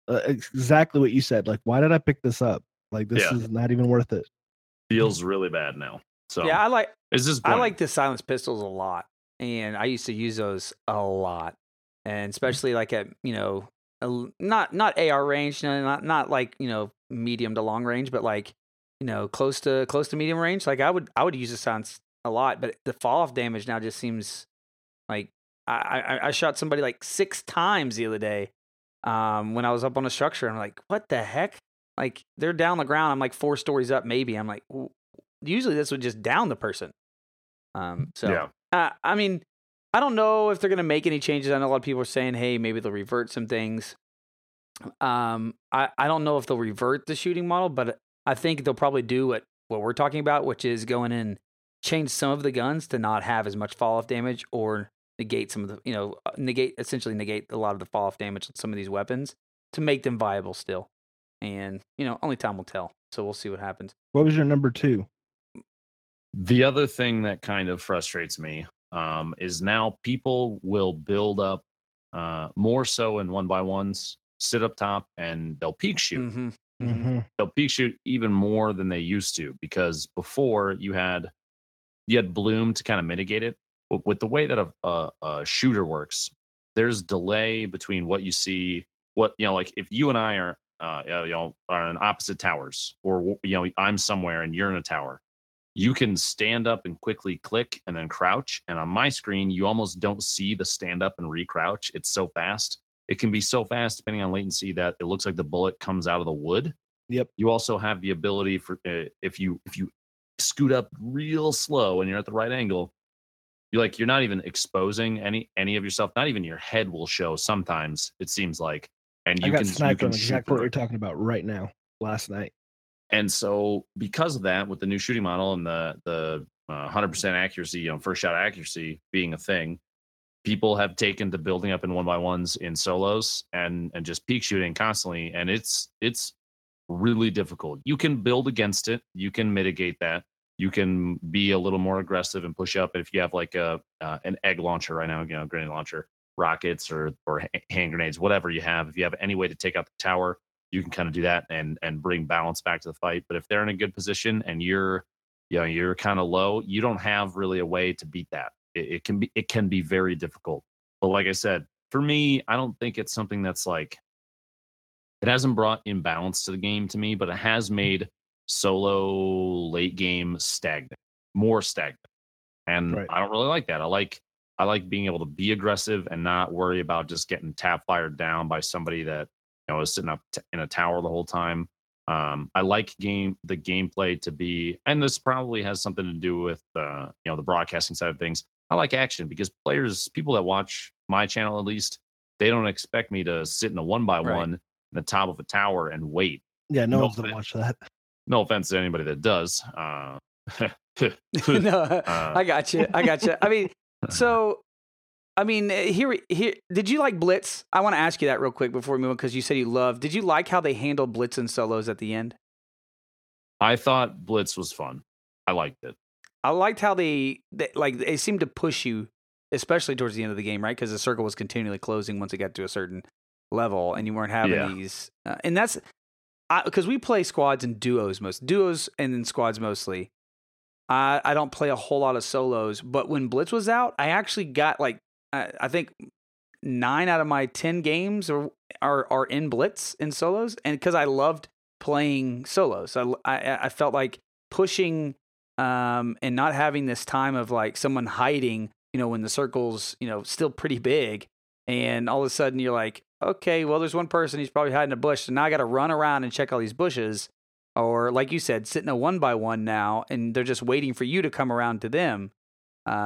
uh, exactly what you said. Like, why did I pick this up? Like, this Yeah. is not even worth it. Feels really bad now. So Yeah, I like it's just I like the silenced pistols a lot, and I used to use those a lot, Mm. and especially like at you know a not not AR range, no, not not like you know medium to long range, but like you know close to close to medium range. Like I would I would use the silence a lot, but the fall off damage now just seems like I I, I shot somebody like six times the other day um, when I was up on a structure. I'm like, what the heck? Like they're down the ground. I'm like four stories up, maybe. I'm like, usually this would just down the person. Um, so yeah. Uh, I mean, I don't know if they're going to make any changes. I know a lot of people are saying, hey, maybe they'll revert some things. Um, I, I don't know if they'll revert the shooting model, but I think they'll probably do what, what we're talking about, which is going in, change some of the guns to not have as much fall off damage or negate some of the, you know, uh, negate, essentially negate a lot of the fall off damage on some of these weapons to make them viable still. And, you know, only time will tell. So we'll see what happens. What was your number two? The other thing that kind of frustrates me um, is now people will build up uh, more so in one by ones, sit up top, and they'll peek shoot. Mm-hmm. Mm-hmm. They'll peek shoot even more than they used to because before you had you had bloom to kind of mitigate it. But with the way that a, a, a shooter works, there's delay between what you see, what you know, like if you and I are uh, you know are in opposite towers, or you know I'm somewhere and you're in a tower, you can stand up and quickly click and then crouch. And on my screen, you almost don't see the stand up and recrouch. It's so fast. It can be so fast depending on latency that it looks like the bullet comes out of the wood. Yep. You also have the ability for uh, if you if you scoot up real slow and you're at the right angle, you're like you're not even exposing any any of yourself. Not even your head will show. Sometimes it seems like, and I you got can you sniped on can shoot exactly what you're talking about right now. Last night. And so, because of that, with the new shooting model and the the uh, 100% accuracy, you know, first shot accuracy being a thing, people have taken to building up in one by ones in solos and and just peak shooting constantly, and it's it's really difficult. You can build against it, you can mitigate that, you can be a little more aggressive and push up. If you have like a uh, an egg launcher right now, you know, grenade launcher, rockets or or hand grenades, whatever you have, if you have any way to take out the tower you can kind of do that and and bring balance back to the fight. But if they're in a good position and you're you know you're kind of low, you don't have really a way to beat that. It, it can be it can be very difficult. But like I said, for me, I don't think it's something that's like it hasn't brought imbalance to the game to me, but it has made solo late game stagnant, more stagnant. And Right. I don't really like that. I like I like being able to be aggressive and not worry about just getting tap fired down by somebody that know is sitting up t- in a tower the whole time. Um, I like game the gameplay to be, and this probably has something to do with uh, you know the broadcasting side of things. I like action because players, people that watch my channel at least, they don't expect me to sit in a one by one in the top of a tower and wait. Yeah, no, No one's gonna watch that. No offense to anybody that does. Uh, no, Uh, I got you. I got you. I mean, so, I mean, uh, here, here. Did you like Blitz? I want to ask you that real quick before we move on because you said you loved. Did you like how they handled Blitz and solos at the end? I thought Blitz was fun. I liked it. I liked how they, they like they seemed to push you, especially towards the end of the game, right? Because the circle was continually closing once it got to a certain level, and you weren't having Yeah. these. Uh, and that's because we play squads and duos most duos and then squads mostly. I I don't play a whole lot of solos, but when Blitz was out, I actually got like I, I think nine out of my ten games are are, are in Blitz in solos, and because I loved playing solos, I, I I felt like pushing um, and not having this time of like someone hiding, you know, when the circle's, you know, still pretty big. And all of a sudden you're like, okay, well, there's one person, he's probably hiding in a bush. So now I got to run around and check all these bushes. Or like you said, sitting a one by one now, and they're just waiting for you to come around to them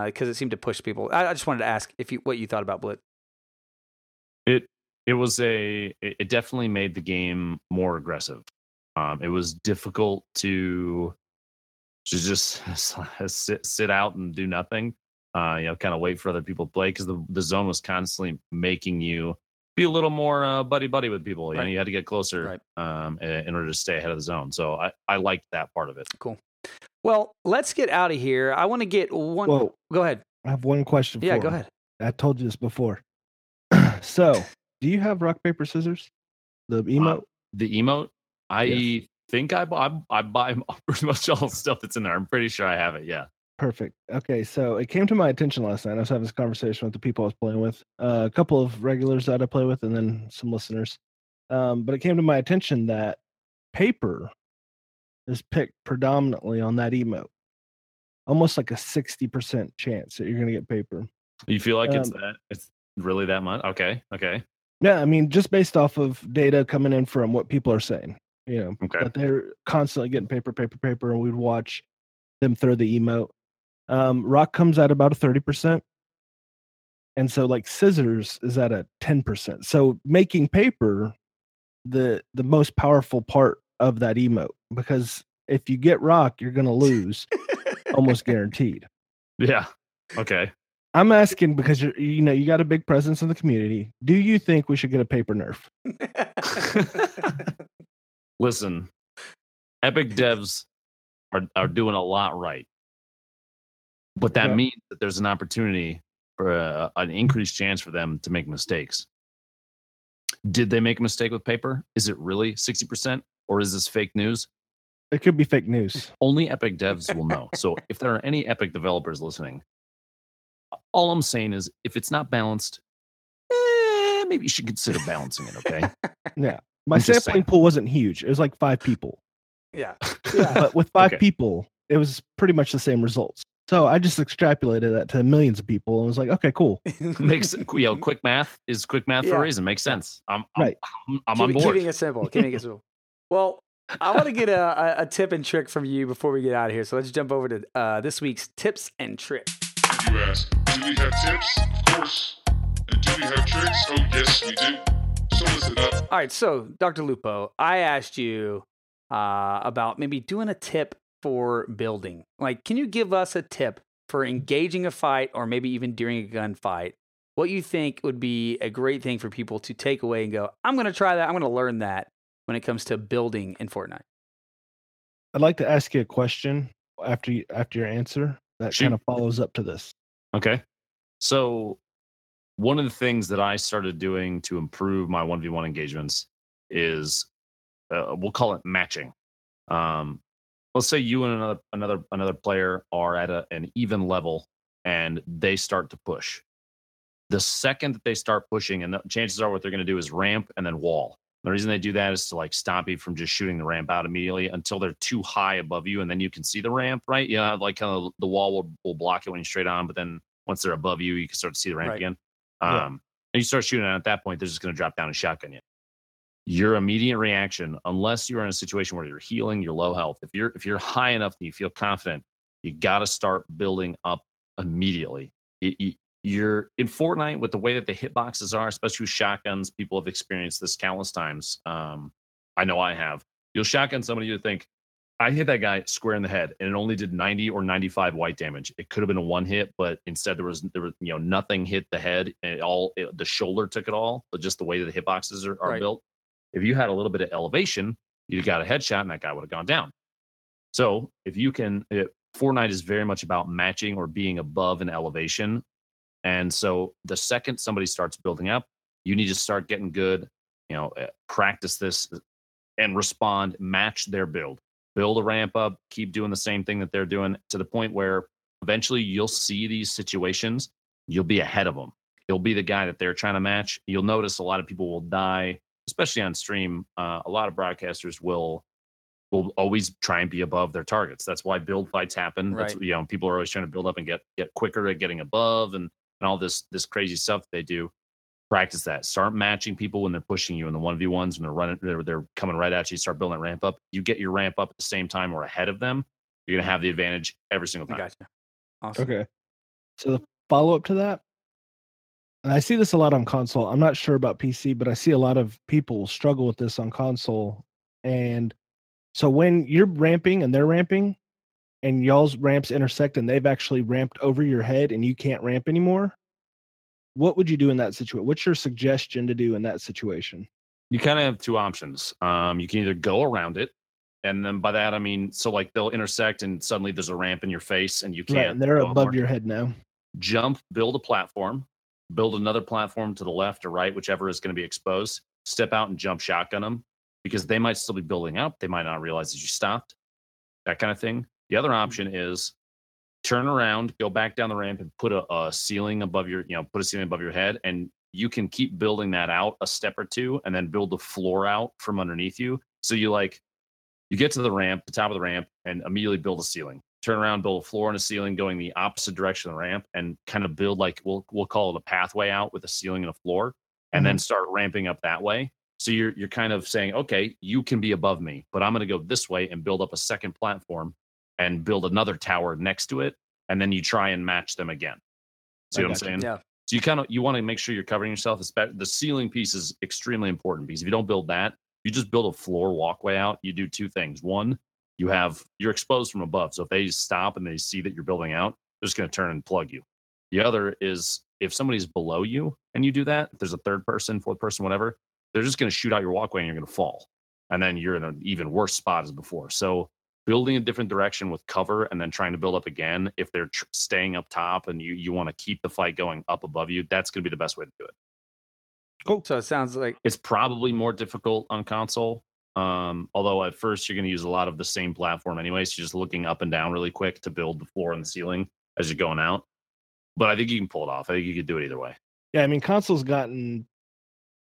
because it seemed to push people. I, I just wanted to ask if you what you thought about Blitz. It it was a it it definitely made the game more aggressive. Um, it was difficult to to just sit sit out and do nothing. Uh, you know, kind of wait for other people to play because the the zone was constantly making you be a little more uh, buddy buddy with people. You know, you had to get closer Right. um, in order to stay ahead of the zone. So I I liked that part of it. Well, let's get out of here. I want to get one. Well, go ahead. I have one question. Yeah, for go him. ahead. I told you this before. so, do you have rock paper scissors? The emote. The emote. I Yes. think I buy I buy pretty much all the stuff that's in there. I'm pretty sure I have it. Yeah. Perfect. Okay, so it came to my attention last night. I was having this conversation with the people I was playing with, uh, a couple of regulars that I play with, and then some listeners. Um, but it came to my attention that paper is picked predominantly on that emote, almost like a sixty percent chance that you're going to get paper. You feel like it's Um, that? It's really that much? Okay. Okay. Yeah, I mean, just based off of data coming in from what people are saying, you know, Okay. that they're constantly getting paper, paper, paper, and we'd watch them throw the emote. Um, rock comes at about a thirty percent, and so like scissors is at a ten percent. So making paper the the most powerful part of that emote because if you get rock, you're gonna lose almost guaranteed. Yeah. Okay. I'm asking because you're you know you got a big presence in the community. Do you think we should get a paper nerf? Listen, Epic devs are, are doing a lot right. But that Yeah. means that there's an opportunity for a, an increased chance for them to make mistakes. Did they make a mistake with paper? Is it really 60% or is this fake news? It could be fake news. Only Epic devs will know. So if there are any Epic developers listening, all I'm saying is if it's not balanced, eh, maybe you should consider balancing it, okay? Yeah. My I'm sampling pool wasn't huge. It was like five people. yeah. Yeah. But with five Okay. people, it was pretty much the same results. So I just extrapolated that to millions of people and was like, okay, cool. makes you know quick math is quick math for a reason makes sense i'm I'm- Right. i'm, I'm Keep on board Keeping it simple. Keeping it simple. Well, I want to get a, a, a tip and trick from you before we get out of here. So let's jump over to uh, this week's tips and tricks. You ask, do we have tips? Of course. And do we have tricks? Oh, yes, we do. So listen up. All right, so Dr. Lupo, I asked you uh, about maybe doing a tip for building. Like, can you give us a tip for engaging a fight or maybe even during a gunfight? What you think would be a great thing for people to take away and go, I'm going to try that. I'm going to learn that when it comes to building in Fortnite. I'd like to ask you a question after you, after your answer that Shoot. kind of follows up to this. okay so one of the things that i started doing to improve my 1v1 engagements is uh, we'll call it matching um, let's say you and another another another player are at a, an even level and they start to push the second that they start pushing and the chances are what they're going to do is ramp and then wall the reason they do that is to like stop you from just shooting the ramp out immediately until they're too high above you and then you can see the ramp right yeah like kind of the wall will, will block it when you're straight on but then once they're above you you can start to see the ramp Right. again um Yeah. and you start shooting and at that point they're just going to drop down and shotgun you your immediate reaction unless you're in a situation where you're healing you're low health if you're if you're high enough that you feel confident you got to start building up immediately You- you- you're in Fortnite with the way that the hitboxes are, especially with shotguns. People have experienced this countless times. Um, I know I have. You'll shotgun somebody, you think, I hit that guy square in the head, and it only did 90 or 95 white damage. It could have been a one hit, but instead there was there was you know nothing hit the head, and it all it, the shoulder took it all. But just the way that the hitboxes are, are Right. built, if you had a little bit of elevation, you'd got a headshot, and that guy would have gone down. So if you can, it, Fortnite is very much about matching or being above an elevation. And so the second somebody starts building up, you need to start getting good, you know, uh, practice this and respond, match their build, build a ramp up, keep doing the same thing that they're doing to the point where eventually you'll see these situations, you'll be ahead of them. You'll be the guy that they're trying to match. You'll notice a lot of people will die, especially on stream. Uh, a lot of broadcasters will will always try and be above their targets. That's why build fights happen. That's you know people are always trying to build up and get get quicker at getting above and and all this this crazy stuff they do. Practice that. Start matching people when they're pushing you in the one v ones when they're running they're, they're coming right at you. Start building that ramp up. You get your ramp up at the same time or ahead of them. You're gonna have the advantage every single time. gotcha. Awesome. Okay. So the follow up to that, and I see this a lot on console. I'm not sure about PC, but I see a lot of people struggle with this on console. And so when you're ramping and they're ramping, and y'all's ramps intersect and they've actually ramped over your head and you can't ramp anymore, what would you do in that situation? What's your suggestion to do in that situation? you kind of have two options. Um, you can either go around it, and then by that I mean, so like they'll intersect, and suddenly there's a ramp in your face, and you can't. Right, and they're above more. your head now. Jump, build a platform, build another platform to the left or right, whichever is going to be exposed. step out and jump shotgun them because they might still be building up. They might not realize that you stopped, that kind of thing. The other option is turn around, go back down the ramp, and put a, a ceiling above your, you know, put a ceiling above your head, and you can keep building that out a step or two, and then build the floor out from underneath you. So you like, you get to the ramp, the top of the ramp, and immediately build a ceiling. Turn around, build a floor and a ceiling going the opposite direction of the ramp, and kind of build like we'll we'll call it a pathway out with a ceiling and a floor, and then mm-hmm. start ramping up that way. So you're you're kind of saying, okay, you can be above me, but I'm going to go this way and build up a second platform and build another tower next to it, and then you try and match them again. See I what I'm saying? Yeah. So you kind of you want to make sure you're covering yourself. The ceiling piece is extremely important because if you don't build that, you just build a floor walkway out. You do two things. One, you have you're exposed from above. So if they stop and they see that you're building out, they're just going to turn and plug you. The other is if somebody's below you and you do that, if there's a third person, fourth person, whatever, they're just going to shoot out your walkway and you're going to fall. And then you're in an even worse spot as before. So building a different direction with cover and then trying to build up again, if they're tr- staying up top and you, you want to keep the fight going up above you, that's going to be the best way to do it. Cool. So it sounds like It's probably more difficult on console. Um, although at first you're going to use a lot of the same platform anyway. So you're just looking up and down really quick to build the floor and the ceiling as you're going out. But I think you can pull it off. I think you could do it either way. Yeah, I mean, console's gotten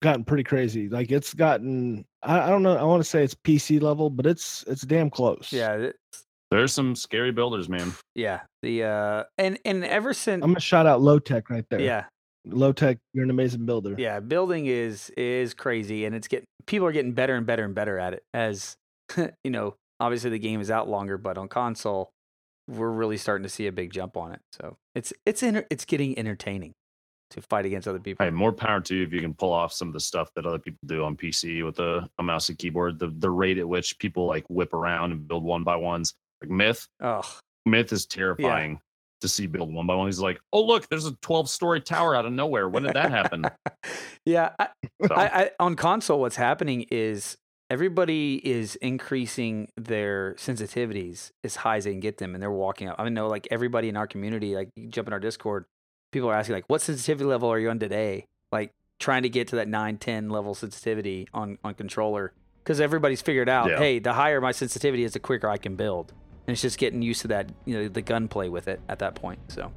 gotten pretty crazy. Like it's gotten, I, I don't know, I want to say it's PC level, but it's it's damn close. yeah, it- There's some scary builders, man. yeah. The uh, and and ever since I'm gonna shout out low tech right there. yeah, low tech, you're an amazing builder. yeah, building is is crazy, and it's getting people are getting better and better and better at it. As you know, obviously the game is out longer, but on console, we're really starting to see a big jump on it. So it's it's enter- it's getting entertaining to fight against other people. Hey, more power to you if you can pull off some of the stuff that other people do on PC with a, a mouse and keyboard. The the rate at which people like whip around and build one by ones. Like Myth, Oh, Myth is terrifying to see build one by one. He's like, oh look, there's a 12 story tower out of nowhere. When did that happen? yeah. I, So, I, I, on console, what's happening is everybody is increasing their sensitivities as high as they can get them, and they're walking up. I mean, know, like everybody in our community, like you jump in our Discord, people are asking, like, what sensitivity level are you on today? Like trying to get to that 9, 10 level sensitivity on on controller, because everybody's figured out, Yeah. hey, the higher my sensitivity is, the quicker I can build, and it's just getting used to that, you know, the gunplay with it at that point. So.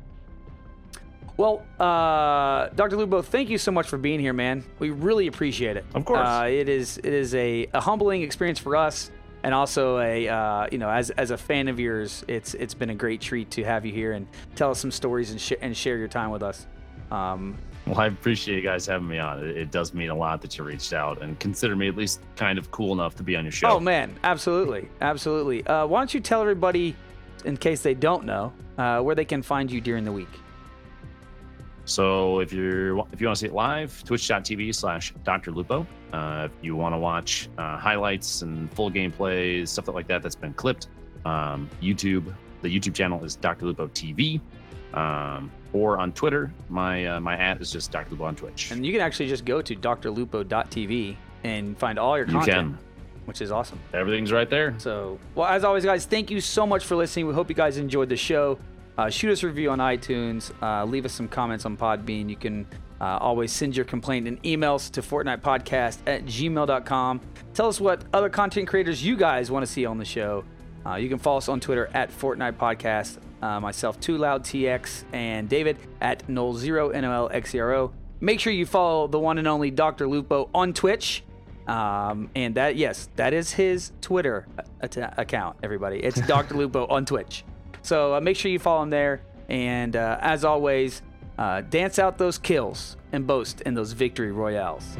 Well, uh, Dr. Lupo, thank you so much for being here, man. We really appreciate it. Of course. uh, it is it is a, a humbling experience for us, and also a uh, you know as as a fan of yours, it's it's been a great treat to have you here and tell us some stories and sh- and share your time with us. Um, well, I appreciate you guys having me on. It, it does mean a lot that you reached out and consider me at least kind of cool enough to be on your show. Oh man, absolutely, absolutely. Uh, why don't you tell everybody, in case they don't know, uh, where they can find you during the week? So if you're if you want to see it live, twitch.tv slash Dr. Lupo. Uh, if you want to watch uh, highlights and full gameplay, stuff like that that's been clipped, um, YouTube, the YouTube channel is Dr. Lupo TV. Um, or on Twitter, my uh, my at is just Dr. Lupo on Twitch. And you can actually just go to drlupo.tv and find all your You content, can. which is awesome. Everything's right there. So, well, as always, guys, thank you so much for listening. We hope you guys enjoyed the show. Uh, shoot us a review on iTunes. Uh, leave us some comments on Podbean. You can uh, always send your complaint and emails to FortnitePodcast at gmail.com. Tell us what other content creators you guys want to see on the show. Uh, you can follow us on Twitter at Fortnite Podcast. Uh, myself, TwoLoudTX, and David at Null0 NOLXERO. Make sure you follow the one and only Dr. Lupo on Twitch. Um, and that, yes, that is his Twitter a- account, everybody. It's Dr. Lupo on Twitch. So uh, make sure you follow him there. And uh, as always, uh, dance out those kills and boast in those victory royales.